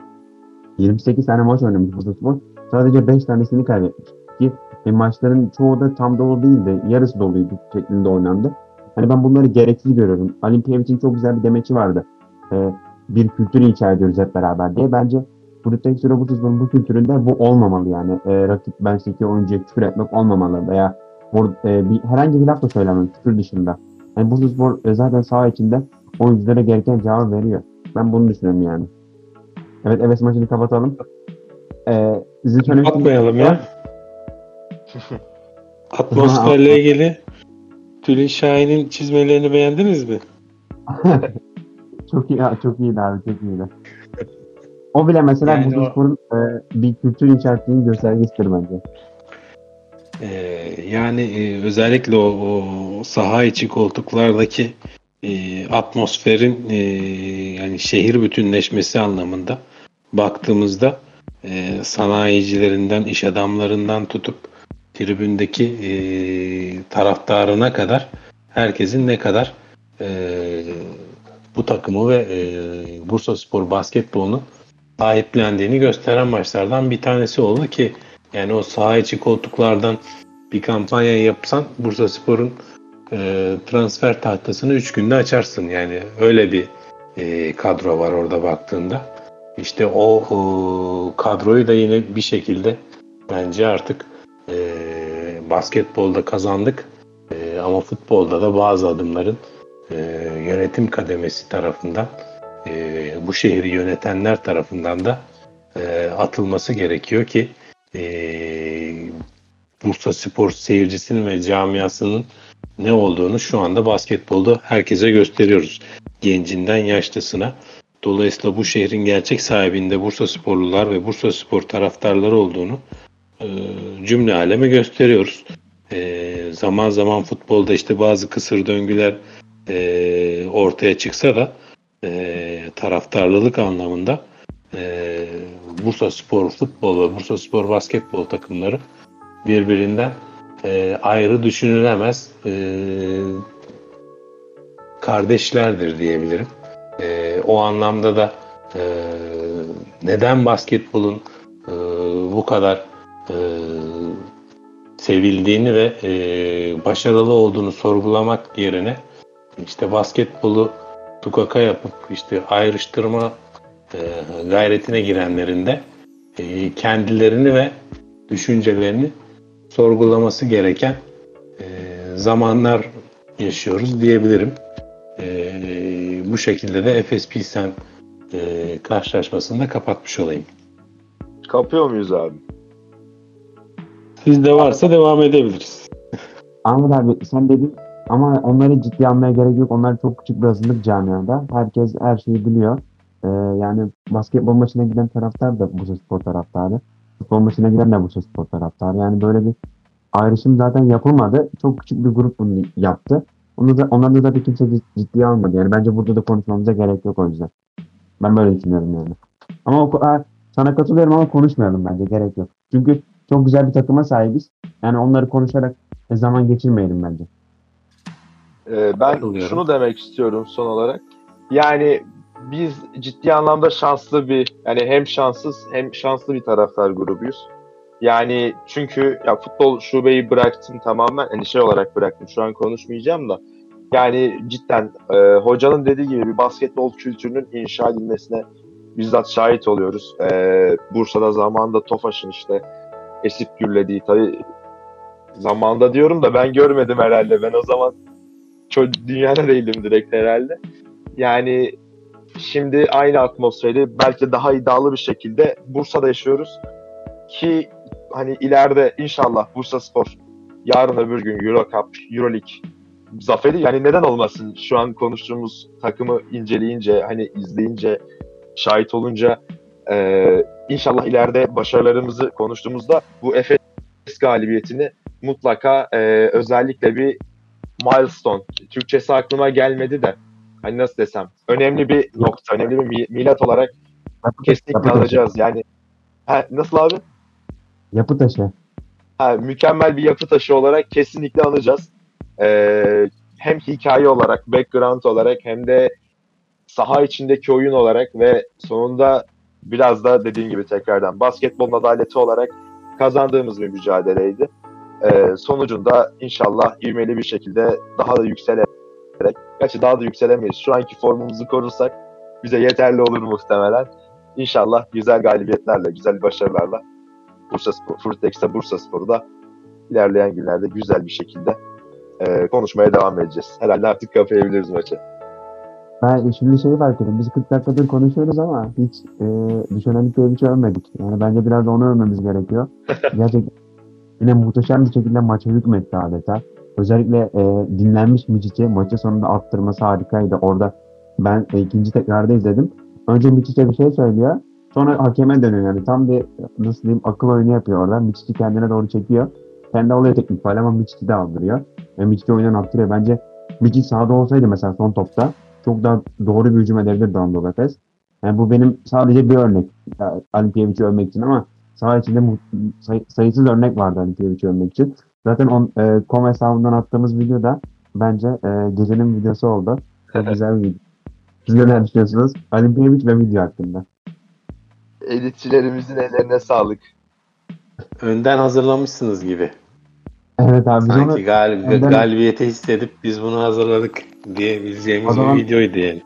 28 tane maç oynamış Bursaspor. Sadece 5 tanesini kaybetmiş. Ki e, maçların çoğu da tam dolu değildi. Yarısı doluydu şeklinde oynandı. Hani ben bunları gereksiz görüyorum. Alimpiyevic'in çok güzel bir demeci vardı. E, bir kültür inşa ediyoruz hep beraber diye. Bence Brutex Robotus'un bu kültüründe bu olmamalı yani. E, rakip bench'teki oyuncuya küfür etmek olmamalı veya or, e, bir, herhangi bir laf da söylemem küfür dışında. Yani Bursaspor e, zaten saha içinde oyunculara gereken cevap veriyor. Ben bunu düşünüyorum yani. Evet Efes maçını kapatalım. Ee, sizin söylemek Atmayalım ya. Atmosferle ilgili Tülin Şahin'in çizmelerini beğendiniz mi? çok iyi, çok iyiydi abi, çok iyiydi. O bile mesela Yani yani Bursaspor'un e, bir kültür inşa ettiğinin göstergesidir bence. Ee, yani e, özellikle o, o saha içi koltuklardaki e, atmosferin e, yani şehir bütünleşmesi anlamında baktığımızda e, sanayicilerinden, iş adamlarından tutup tribündeki e, taraftarına kadar herkesin ne kadar e, bu takımı ve e, Bursa Spor basketbolunu sahiplendiğini gösteren maçlardan bir tanesi oldu ki yani o saha içi koltuklardan bir kampanya yapsan Bursa Spor'un e, transfer tahtasını 3 günde açarsın. Yani öyle bir e, kadro var orada baktığında. İşte o, o kadroyu da yine bir şekilde bence artık e, basketbolda kazandık. E, ama futbolda da bazı adımların e, yönetim kademesi tarafından e, bu şehri yönetenler tarafından da e, atılması gerekiyor ki e, Bursa Spor seyircisinin ve camiasının ne olduğunu şu anda basketbolda herkese gösteriyoruz. Gencinden yaşlısına. Dolayısıyla bu şehrin gerçek sahibinde Bursa Sporlular ve Bursa Spor taraftarları olduğunu e, cümle aleme gösteriyoruz. E, zaman zaman futbolda işte bazı kısır döngüler e, ortaya çıksa da taraftarlılık anlamında e, Bursa Spor futbol ve Bursa Spor basketbol takımları birbirinden e, ayrı düşünülemez e, kardeşlerdir diyebilirim. E, o anlamda da e, neden basketbolun e, bu kadar e, sevildiğini ve e, başarılı olduğunu sorgulamak yerine işte basketbolu tukaka yapıp işte ayrıştırma e, gayretine girenlerin de e, kendilerini ve düşüncelerini sorgulaması gereken e, zamanlar yaşıyoruz diyebilirim. E, bu şekilde de Efes Pilsen e, karşılaşmasını da kapatmış olayım. Kapıyor muyuz abi? Sizde varsa devam edebiliriz. Ahmet abi sen dedin ama onları ciddi almaya gerek yok. Onlar çok küçük bir azınlık camiada. Herkes her şeyi biliyor. Ee, yani basketbol maçına giden taraftar da Bursa Spor taraftarı. Futbol maçına giden de Bursa Spor taraftarı. Yani böyle bir ayrışım zaten yapılmadı. Çok küçük bir grup bunu yaptı. Onu da, onları da zaten kimse cid- ciddiye almadı. Yani bence burada da konuşmamıza gerek yok o yüzden. Ben böyle düşünüyorum yani. Ama o, ha, sana katılıyorum ama konuşmayalım bence. Gerek yok. Çünkü çok güzel bir takıma sahibiz. Yani onları konuşarak zaman geçirmeyelim bence. Ee, ben Katılıyorum. şunu demek istiyorum son olarak. Yani biz ciddi anlamda şanslı bir yani hem şanssız hem şanslı bir taraftar grubuyuz. Yani çünkü ya futbol şubeyi bıraktım tamamen hani şey olarak bıraktım şu an konuşmayacağım da yani cidden e, hocanın dediği gibi bir basketbol kültürünün inşa edilmesine bizzat şahit oluyoruz. E, Bursa'da zamanında Tofaş'ın işte esip gürlediği tabii zamanda diyorum da ben görmedim herhalde. Ben o zaman çok dünyada değildim direkt herhalde. Yani şimdi aynı atmosferi belki daha iddialı bir şekilde Bursa'da yaşıyoruz. Ki hani ileride inşallah Bursa Spor yarın öbür gün Euro Cup, Euro League zaferi yani neden olmasın şu an konuştuğumuz takımı inceleyince hani izleyince şahit olunca e, inşallah ileride başarılarımızı konuştuğumuzda bu Efes galibiyetini mutlaka e, özellikle bir milestone. Türkçesi aklıma gelmedi de hani nasıl desem önemli bir nokta, önemli bir mi- milat olarak kesinlikle Yapı taşı. alacağız. Yani ha, nasıl abi? Yapı taşı. Ha, mükemmel bir yapı taşı olarak kesinlikle alacağız. Ee, hem hikaye olarak, background olarak hem de saha içindeki oyun olarak ve sonunda biraz da dediğim gibi tekrardan basketbolun adaleti olarak kazandığımız bir mücadeleydi. Ee, sonucunda inşallah ivmeli bir şekilde daha da yükselerek, gerçi daha da yükselemeyiz. Şu anki formumuzu korursak bize yeterli olur muhtemelen. İnşallah güzel galibiyetlerle, güzel başarılarla Bursa Spor, Furtex'te Bursa Spor'u da ilerleyen günlerde güzel bir şekilde e, konuşmaya devam edeceğiz. Herhalde artık kapayabiliriz maçı. Ben şimdi şeyi fark ettim. Biz 40 dakikadır konuşuyoruz ama hiç e, düşünenlik diye bir şey övmedik. Yani bence biraz da onu övmemiz gerekiyor. Gerçekten yine muhteşem bir şekilde maça hükmetti adeta. Özellikle e, dinlenmiş Micic'i maçı sonunda attırması harikaydı. Orada ben e, ikinci tekrarda izledim. Önce Micic'e bir şey söylüyor. Sonra hakeme dönüyor yani. Tam bir nasıl diyeyim akıl oyunu yapıyor orada. Micic'i kendine doğru çekiyor. Kendi oluyor teknik faal ama Micic'i de aldırıyor. Ve Micic'i oyundan attırıyor. Bence Micic sahada olsaydı mesela son topta çok daha doğru bir hücum edebilirdi Anadolu. Yani bu benim sadece bir örnek. Yani Alimpiyevic'i övmek için ama saha içinde mu- say- sayısız örnek vardı Alimpiyevic'i övmek için. Zaten on, e, kom hesabından attığımız video da bence e, gecenin videosu oldu. Çok güzel bir video. Siz neler düşünüyorsunuz? Alimpiyevic ve video hakkında. Editçilerimizin ellerine sağlık. Önden hazırlamışsınız gibi. Evet abi biz onu Sanki gal- önden- galibiyete hissedip biz bunu hazırladık diyebileceğimiz zaman- bir videoydu yani.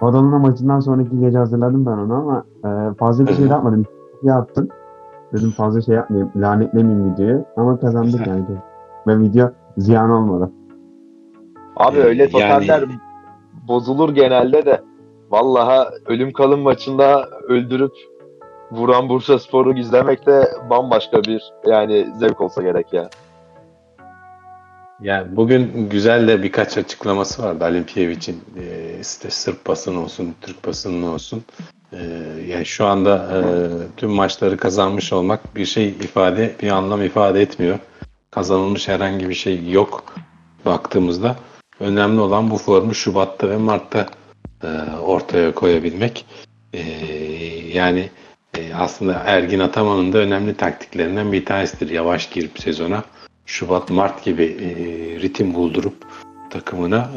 Badalona maçından sonraki gece hazırladım ben onu ama e, fazla bir şey de yapmadım. Bir attım. Dedim fazla şey yapmayayım, lanetlemeyeyim videoyu. Ama kazandık yani. Ve video ziyan olmadı. Abi Ee, öyle totaller yani- bozulur genelde de. Vallaha ölüm kalım maçında öldürüp vuran Bursa Spor'u izlemek de bambaşka bir yani zevk olsa gerek ya. Yani bugün güzel de birkaç açıklaması vardı Alimpiyevic'in. Ee, işte Sırp basını olsun, Türk basını olsun. Ee, yani şu anda e, tüm maçları kazanmış olmak bir şey ifade, bir anlam ifade etmiyor. Kazanılmış herhangi bir şey yok baktığımızda. Önemli olan bu formu Şubat'ta ve Mart'ta e, ortaya koyabilmek. Ee, yani e, aslında Ergin Ataman'ın da önemli taktiklerinden bir tanesidir. Yavaş girip sezona Şubat, Mart gibi e, ritim buldurup takımına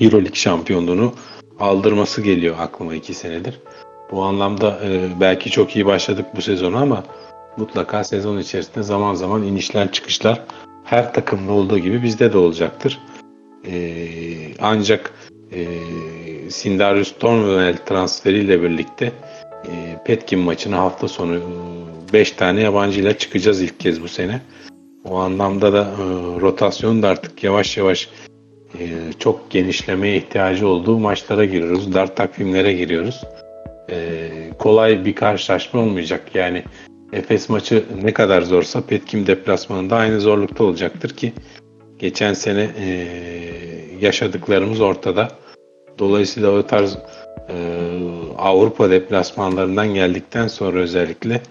e, Euroleague şampiyonluğunu aldırması geliyor aklıma iki senedir. Bu anlamda e, belki çok iyi başladık bu sezonu ama mutlaka sezon içerisinde zaman zaman inişler çıkışlar her takımda olduğu gibi bizde de olacaktır. E, ancak e, Sindarius Thornwell transferiyle birlikte e, Petkin maçına hafta sonu 5 tane yabancıyla çıkacağız ilk kez bu sene. O anlamda da e, rotasyon da artık yavaş yavaş e, çok genişlemeye ihtiyacı olduğu maçlara giriyoruz. Dar takvimlere giriyoruz. E, kolay bir karşılaşma olmayacak. Yani Efes maçı ne kadar zorsa Petkim deplasmanında aynı zorlukta olacaktır ki geçen sene e, yaşadıklarımız ortada. Dolayısıyla o tarz Avrupa deplasmanlarından geldikten sonra özellikle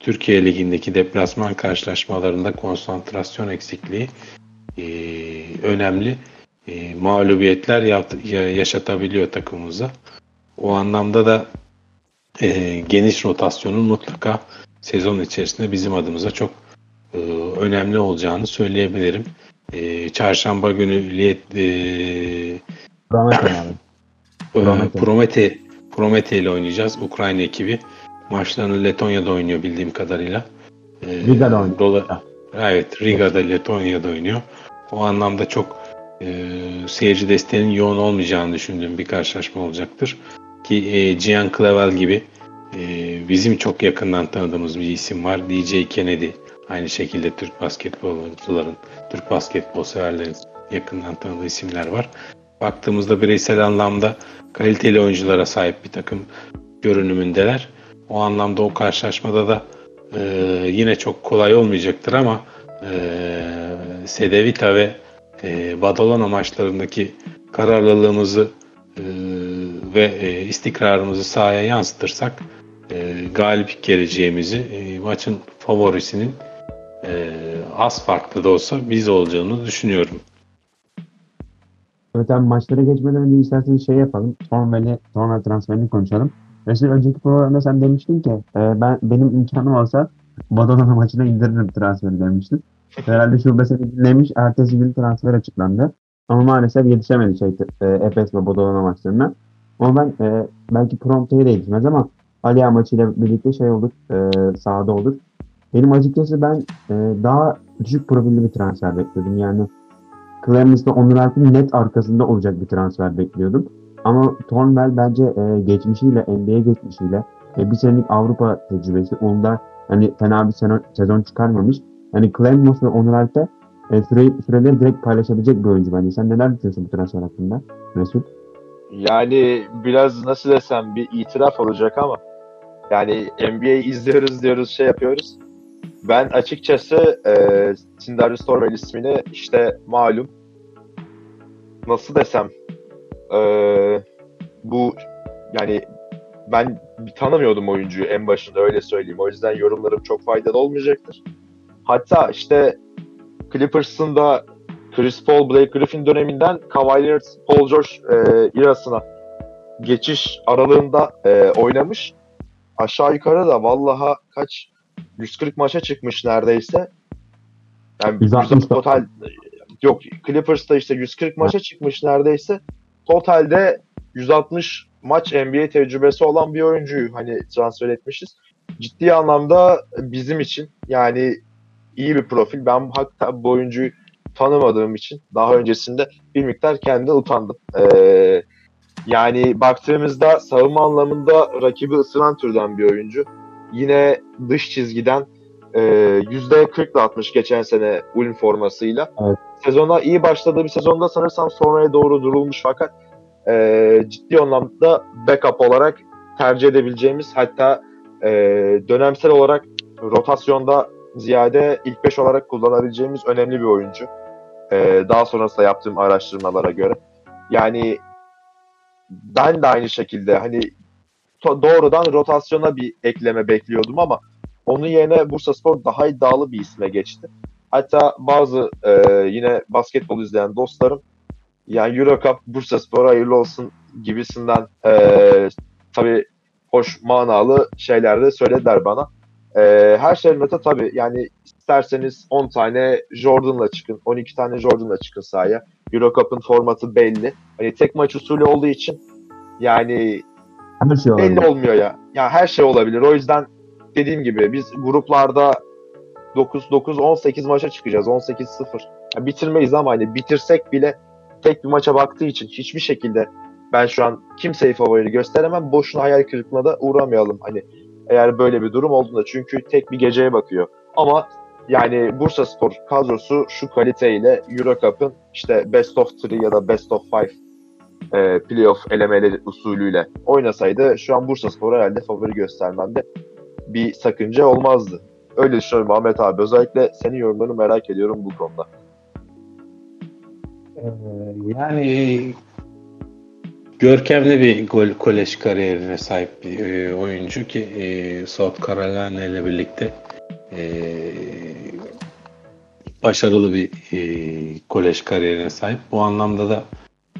Türkiye Ligi'ndeki deplasman karşılaşmalarında konsantrasyon eksikliği e, önemli e, mağlubiyetler yaşatabiliyor takımımıza. O anlamda da e, geniş rotasyonun mutlaka sezon içerisinde bizim adımıza çok e, önemli olacağını söyleyebilirim. E, çarşamba günü Liyet, e, Promete. Promete Promete ile oynayacağız. Ukrayna ekibi. Maçlarını Letonya'da oynuyor bildiğim kadarıyla. Ee, Riga'da oynuyor. dola- evet, Riga'da Letonya'da oynuyor. O anlamda çok e, seyirci desteğinin yoğun olmayacağını düşündüğüm bir karşılaşma olacaktır. Ki e, Gian Clavel gibi e, bizim çok yakından tanıdığımız bir isim var. DJ Kennedy. Aynı şekilde Türk basketbolcuların, Türk basketbol severlerin yakından tanıdığı isimler var baktığımızda bireysel anlamda kaliteli oyunculara sahip bir takım görünümündeler. O anlamda o karşılaşmada da e, yine çok kolay olmayacaktır ama Sedevita ve e, Badalona maçlarındaki kararlılığımızı e, ve e, istikrarımızı sahaya yansıtırsak galip geleceğimizi maçın favorisinin az farklı da olsa biz olacağını düşünüyorum. Evet abi maçlara geçmeden önce isterseniz şey yapalım. Thornwell'i, Thornwell transferini konuşalım. Mesela önceki programda sen demiştin ki e, ben benim imkanım olsa Badalona maçına indiririm transferi demiştin. Herhalde şubesini dinlemiş. Ertesi gün transfer açıklandı. Ama maalesef yetişemedi şey, e, Efes ve Bodolana maçlarına. Ama ben e, belki Prompte'ye de ama Aliya maçıyla birlikte şey olur, e, sahada olur. Benim açıkçası ben e, daha düşük profilli bir transfer bekliyordum. Yani Clemens ve Onur Alp'in net arkasında olacak bir transfer bekliyordum. Ama Thornwell bence e, geçmişiyle, NBA geçmişiyle e, bir senelik Avrupa tecrübesi. Onda hani fena bir sene, sezon çıkarmamış. Hani Clemens ve Onur Alp'e e, süre, süreleri direkt paylaşabilecek bir oyuncu bence. Sen neler düşünüyorsun bu transfer hakkında Mesut? Yani biraz nasıl desem bir itiraf olacak ama yani NBA izliyoruz diyoruz şey yapıyoruz. Ben açıkçası e, Tindarius Torvel ismini işte malum nasıl desem e, bu yani ben tanımıyordum oyuncuyu en başında öyle söyleyeyim. O yüzden yorumlarım çok faydalı olmayacaktır. Hatta işte Clippers'ın da Chris Paul, Blake Griffin döneminden Kawhi Paul George e, irasına geçiş aralığında e, oynamış. Aşağı yukarı da vallaha kaç 140 maça çıkmış neredeyse. Yani 160 total yok Clippers'ta işte 140 maça çıkmış neredeyse. Totalde 160 maç NBA tecrübesi olan bir oyuncuyu hani transfer etmişiz. Ciddi anlamda bizim için yani iyi bir profil. Ben hatta bu oyuncuyu tanımadığım için daha öncesinde bir miktar kendi utandım. Ee, yani baktığımızda savunma anlamında rakibi ısıran türden bir oyuncu. Yine dış çizgiden e, %40'la atmış geçen sene Ulm formasıyla. Evet. Sezona iyi başladığı bir sezonda sanırsam sonraya doğru durulmuş fakat e, ciddi anlamda backup olarak tercih edebileceğimiz hatta e, dönemsel olarak rotasyonda ziyade ilk 5 olarak kullanabileceğimiz önemli bir oyuncu. E, daha sonrasında yaptığım araştırmalara göre. Yani ben de aynı şekilde hani doğrudan rotasyona bir ekleme bekliyordum ama onun yerine Bursa Spor daha iddialı bir isme geçti. Hatta bazı e, yine basketbol izleyen dostlarım yani Eurocup Bursa Spor hayırlı olsun gibisinden e, tabii hoş manalı şeyler de söylediler bana. E, her şeyin öte tabii yani isterseniz 10 tane Jordan'la çıkın, 12 tane Jordan'la çıkın sahaya. Eurocup'ın formatı belli. Hani tek maç usulü olduğu için yani her şey olabilir. belli olmuyor ya. Ya her şey olabilir. O yüzden dediğim gibi biz gruplarda 9 9 18 maça çıkacağız. 18 0. Ya bitirmeyiz ama hani bitirsek bile tek bir maça baktığı için hiçbir şekilde ben şu an kimseyi favori gösteremem. Boşuna hayal kırıklığına da uğramayalım. Hani eğer böyle bir durum olduğunda çünkü tek bir geceye bakıyor. Ama yani Bursa Spor kadrosu şu kaliteyle Eurocup'ın işte best of 3 ya da best of 5 e, playoff elemeleri usulüyle oynasaydı şu an Bursa Spor herhalde favori göstermemde bir sakınca olmazdı. Öyle düşünüyorum Ahmet abi. Özellikle senin yorumlarını merak ediyorum bu konuda. Ee, yani görkemli bir gol kolej kariyerine sahip bir e, oyuncu ki e, South Carolina ile birlikte e, başarılı bir e, kolej kariyerine sahip. Bu anlamda da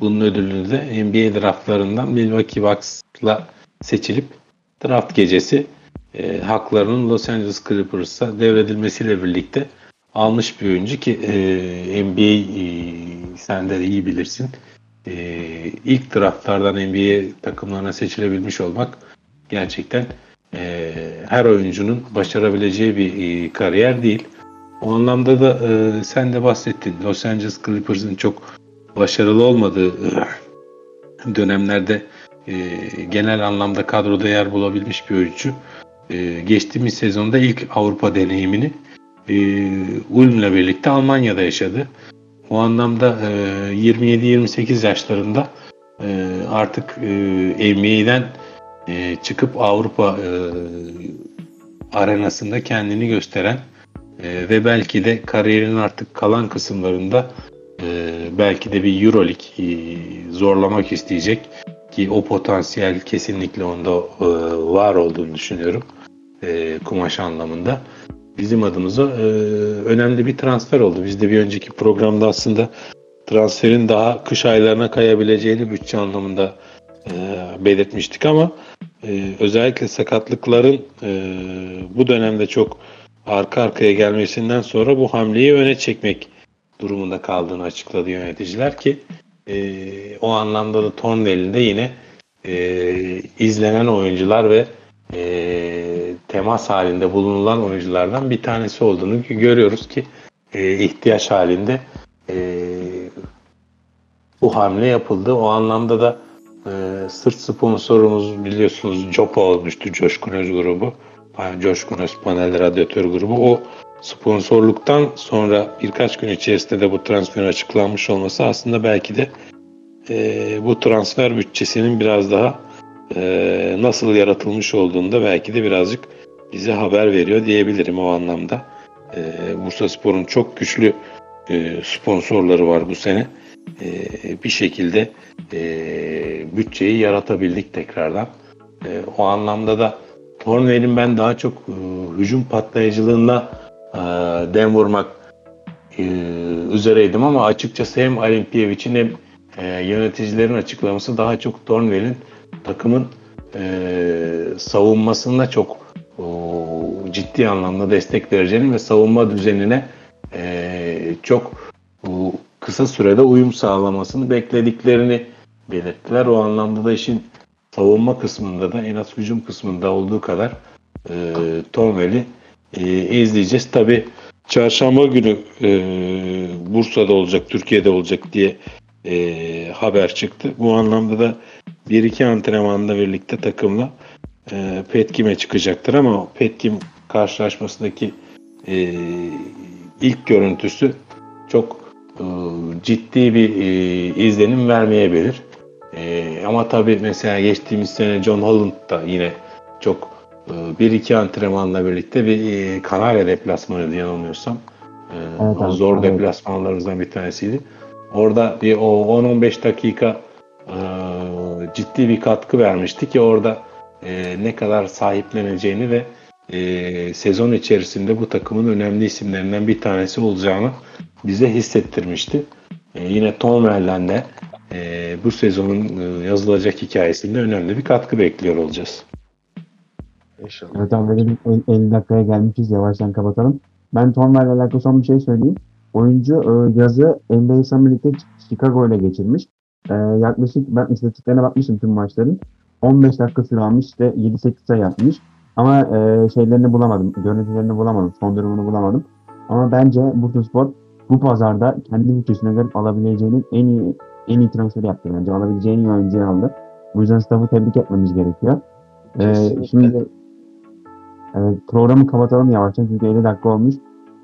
bunun ödülünü de NBA draftlarından Milwaukee Bucks'la seçilip draft gecesi e, haklarının Los Angeles Clippers'a devredilmesiyle birlikte almış bir oyuncu ki e, NBA e, sen de iyi bilirsin. E, ilk draftlardan NBA takımlarına seçilebilmiş olmak gerçekten e, her oyuncunun başarabileceği bir e, kariyer değil. O anlamda da e, sen de bahsettin. Los Angeles Clippers'ın çok başarılı olmadığı e, dönemlerde e, genel anlamda kadroda yer bulabilmiş bir oyuncu. E, geçtiğimiz sezonda ilk Avrupa deneyimini e, Ulm'le birlikte Almanya'da yaşadı. O anlamda e, 27-28 yaşlarında e, artık e, NBA'den e, çıkıp Avrupa e, arenasında kendini gösteren e, ve belki de kariyerinin artık kalan kısımlarında e, belki de bir Euroleague e, zorlamak isteyecek ki o potansiyel kesinlikle onda e, var olduğunu düşünüyorum e, kumaş anlamında. Bizim adımıza e, önemli bir transfer oldu. Biz de bir önceki programda aslında transferin daha kış aylarına kayabileceğini bütçe anlamında e, belirtmiştik ama e, özellikle sakatlıkların e, bu dönemde çok arka arkaya gelmesinden sonra bu hamleyi öne çekmek durumunda kaldığını açıkladı yöneticiler ki e, o anlamda da Thornwell'in de yine e, izlenen oyuncular ve e, temas halinde bulunulan oyunculardan bir tanesi olduğunu görüyoruz ki e, ihtiyaç halinde e, bu hamle yapıldı. O anlamda da e, sırt sponsorumuz biliyorsunuz Jopo olmuştu Coşkun Öz grubu. Coşkun Öz Panel Radyatör grubu. O sponsorluktan sonra birkaç gün içerisinde de bu transferin açıklanmış olması aslında belki de e, bu transfer bütçesinin biraz daha e, nasıl yaratılmış olduğunda belki de birazcık bize haber veriyor diyebilirim o anlamda. E, Bursa Spor'un çok güçlü e, sponsorları var bu sene. E, bir şekilde e, bütçeyi yaratabildik tekrardan. E, o anlamda da Thornwell'in ben daha çok e, hücum patlayıcılığına e, dem vurmak e, üzereydim ama açıkçası hem Alimpiyevic'in hem e, yöneticilerin açıklaması daha çok Thornwell'in takımın e, savunmasında çok o, ciddi anlamda destek vereceğini ve savunma düzenine e, çok o, kısa sürede uyum sağlamasını beklediklerini belirttiler. O anlamda da işin savunma kısmında da en az hücum kısmında olduğu kadar e, Thornwell'i e, izleyeceğiz. Tabi çarşamba günü e, Bursa'da olacak, Türkiye'de olacak diye e, haber çıktı. Bu anlamda da bir iki antrenmanla birlikte takımla e, Petkim'e çıkacaktır ama Petkim karşılaşmasındaki e, ilk görüntüsü çok e, ciddi bir e, izlenim vermeyebilir. E, ama tabii mesela geçtiğimiz sene John Holland da yine çok e, bir iki antrenmanla birlikte bir e, Kanarya deplasmanıydı yanılmıyorsam. E, Evet o zor evet. deplasmanlarımızdan bir tanesiydi. Orada bir o 10-15 dakika e, ciddi bir katkı vermişti ki orada e, ne kadar sahipleneceğini ve e, sezon içerisinde bu takımın önemli isimlerinden bir tanesi olacağını bize hissettirmişti. E, yine Tom de e, bu sezonun e, yazılacak hikayesinde önemli bir katkı bekliyor olacağız. İnşallah. Bir el- 50 dakikaya gelmişiz. Yavaştan kapatalım. Ben Tom'la alakalı son bir şey söyleyeyim. Oyuncu e, yazı NBA'den birlikte Chicago ile geçirmiş. E, yaklaşık ben istatistiklerine bakmıştım tüm maçların. 15 dakika süre almış işte 7-8 sayı yapmış. Ama e, şeylerini bulamadım. Görüntülerini bulamadım. Son durumunu bulamadım. Ama bence Bursaspor bu pazarda kendi bütçesine göre alabileceğinin en iyi en iyi transferi yaptı bence. Alabileceği en iyi oyuncuyu aldı. Bu yüzden staff'ı tebrik etmemiz gerekiyor. E, Kesinlikle. şimdi Evet, programı kapatalım yavaştan çünkü 50 dakika olmuş.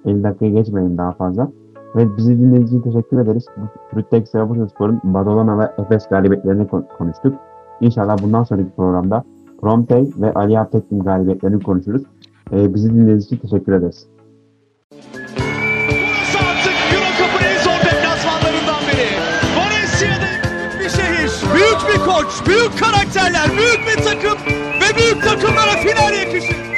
50 dakikaya geçmeyin daha fazla. Ve bizi dinlediğiniz için teşekkür ederiz. Frutex ve Bursaspor'un Badalona ve Efes galibiyetlerini kon- konuştuk. İnşallah bundan sonraki programda Promptey ve Ali Aptek'in galibiyetlerini konuşuruz. Ee, bizi dinlediğiniz için teşekkür ederiz. Burası artık Euro Cup'ın biri. Valencia'da büyük bir şehir, büyük bir koç, büyük karakterler, büyük bir takım ve büyük takımlara final yakışır.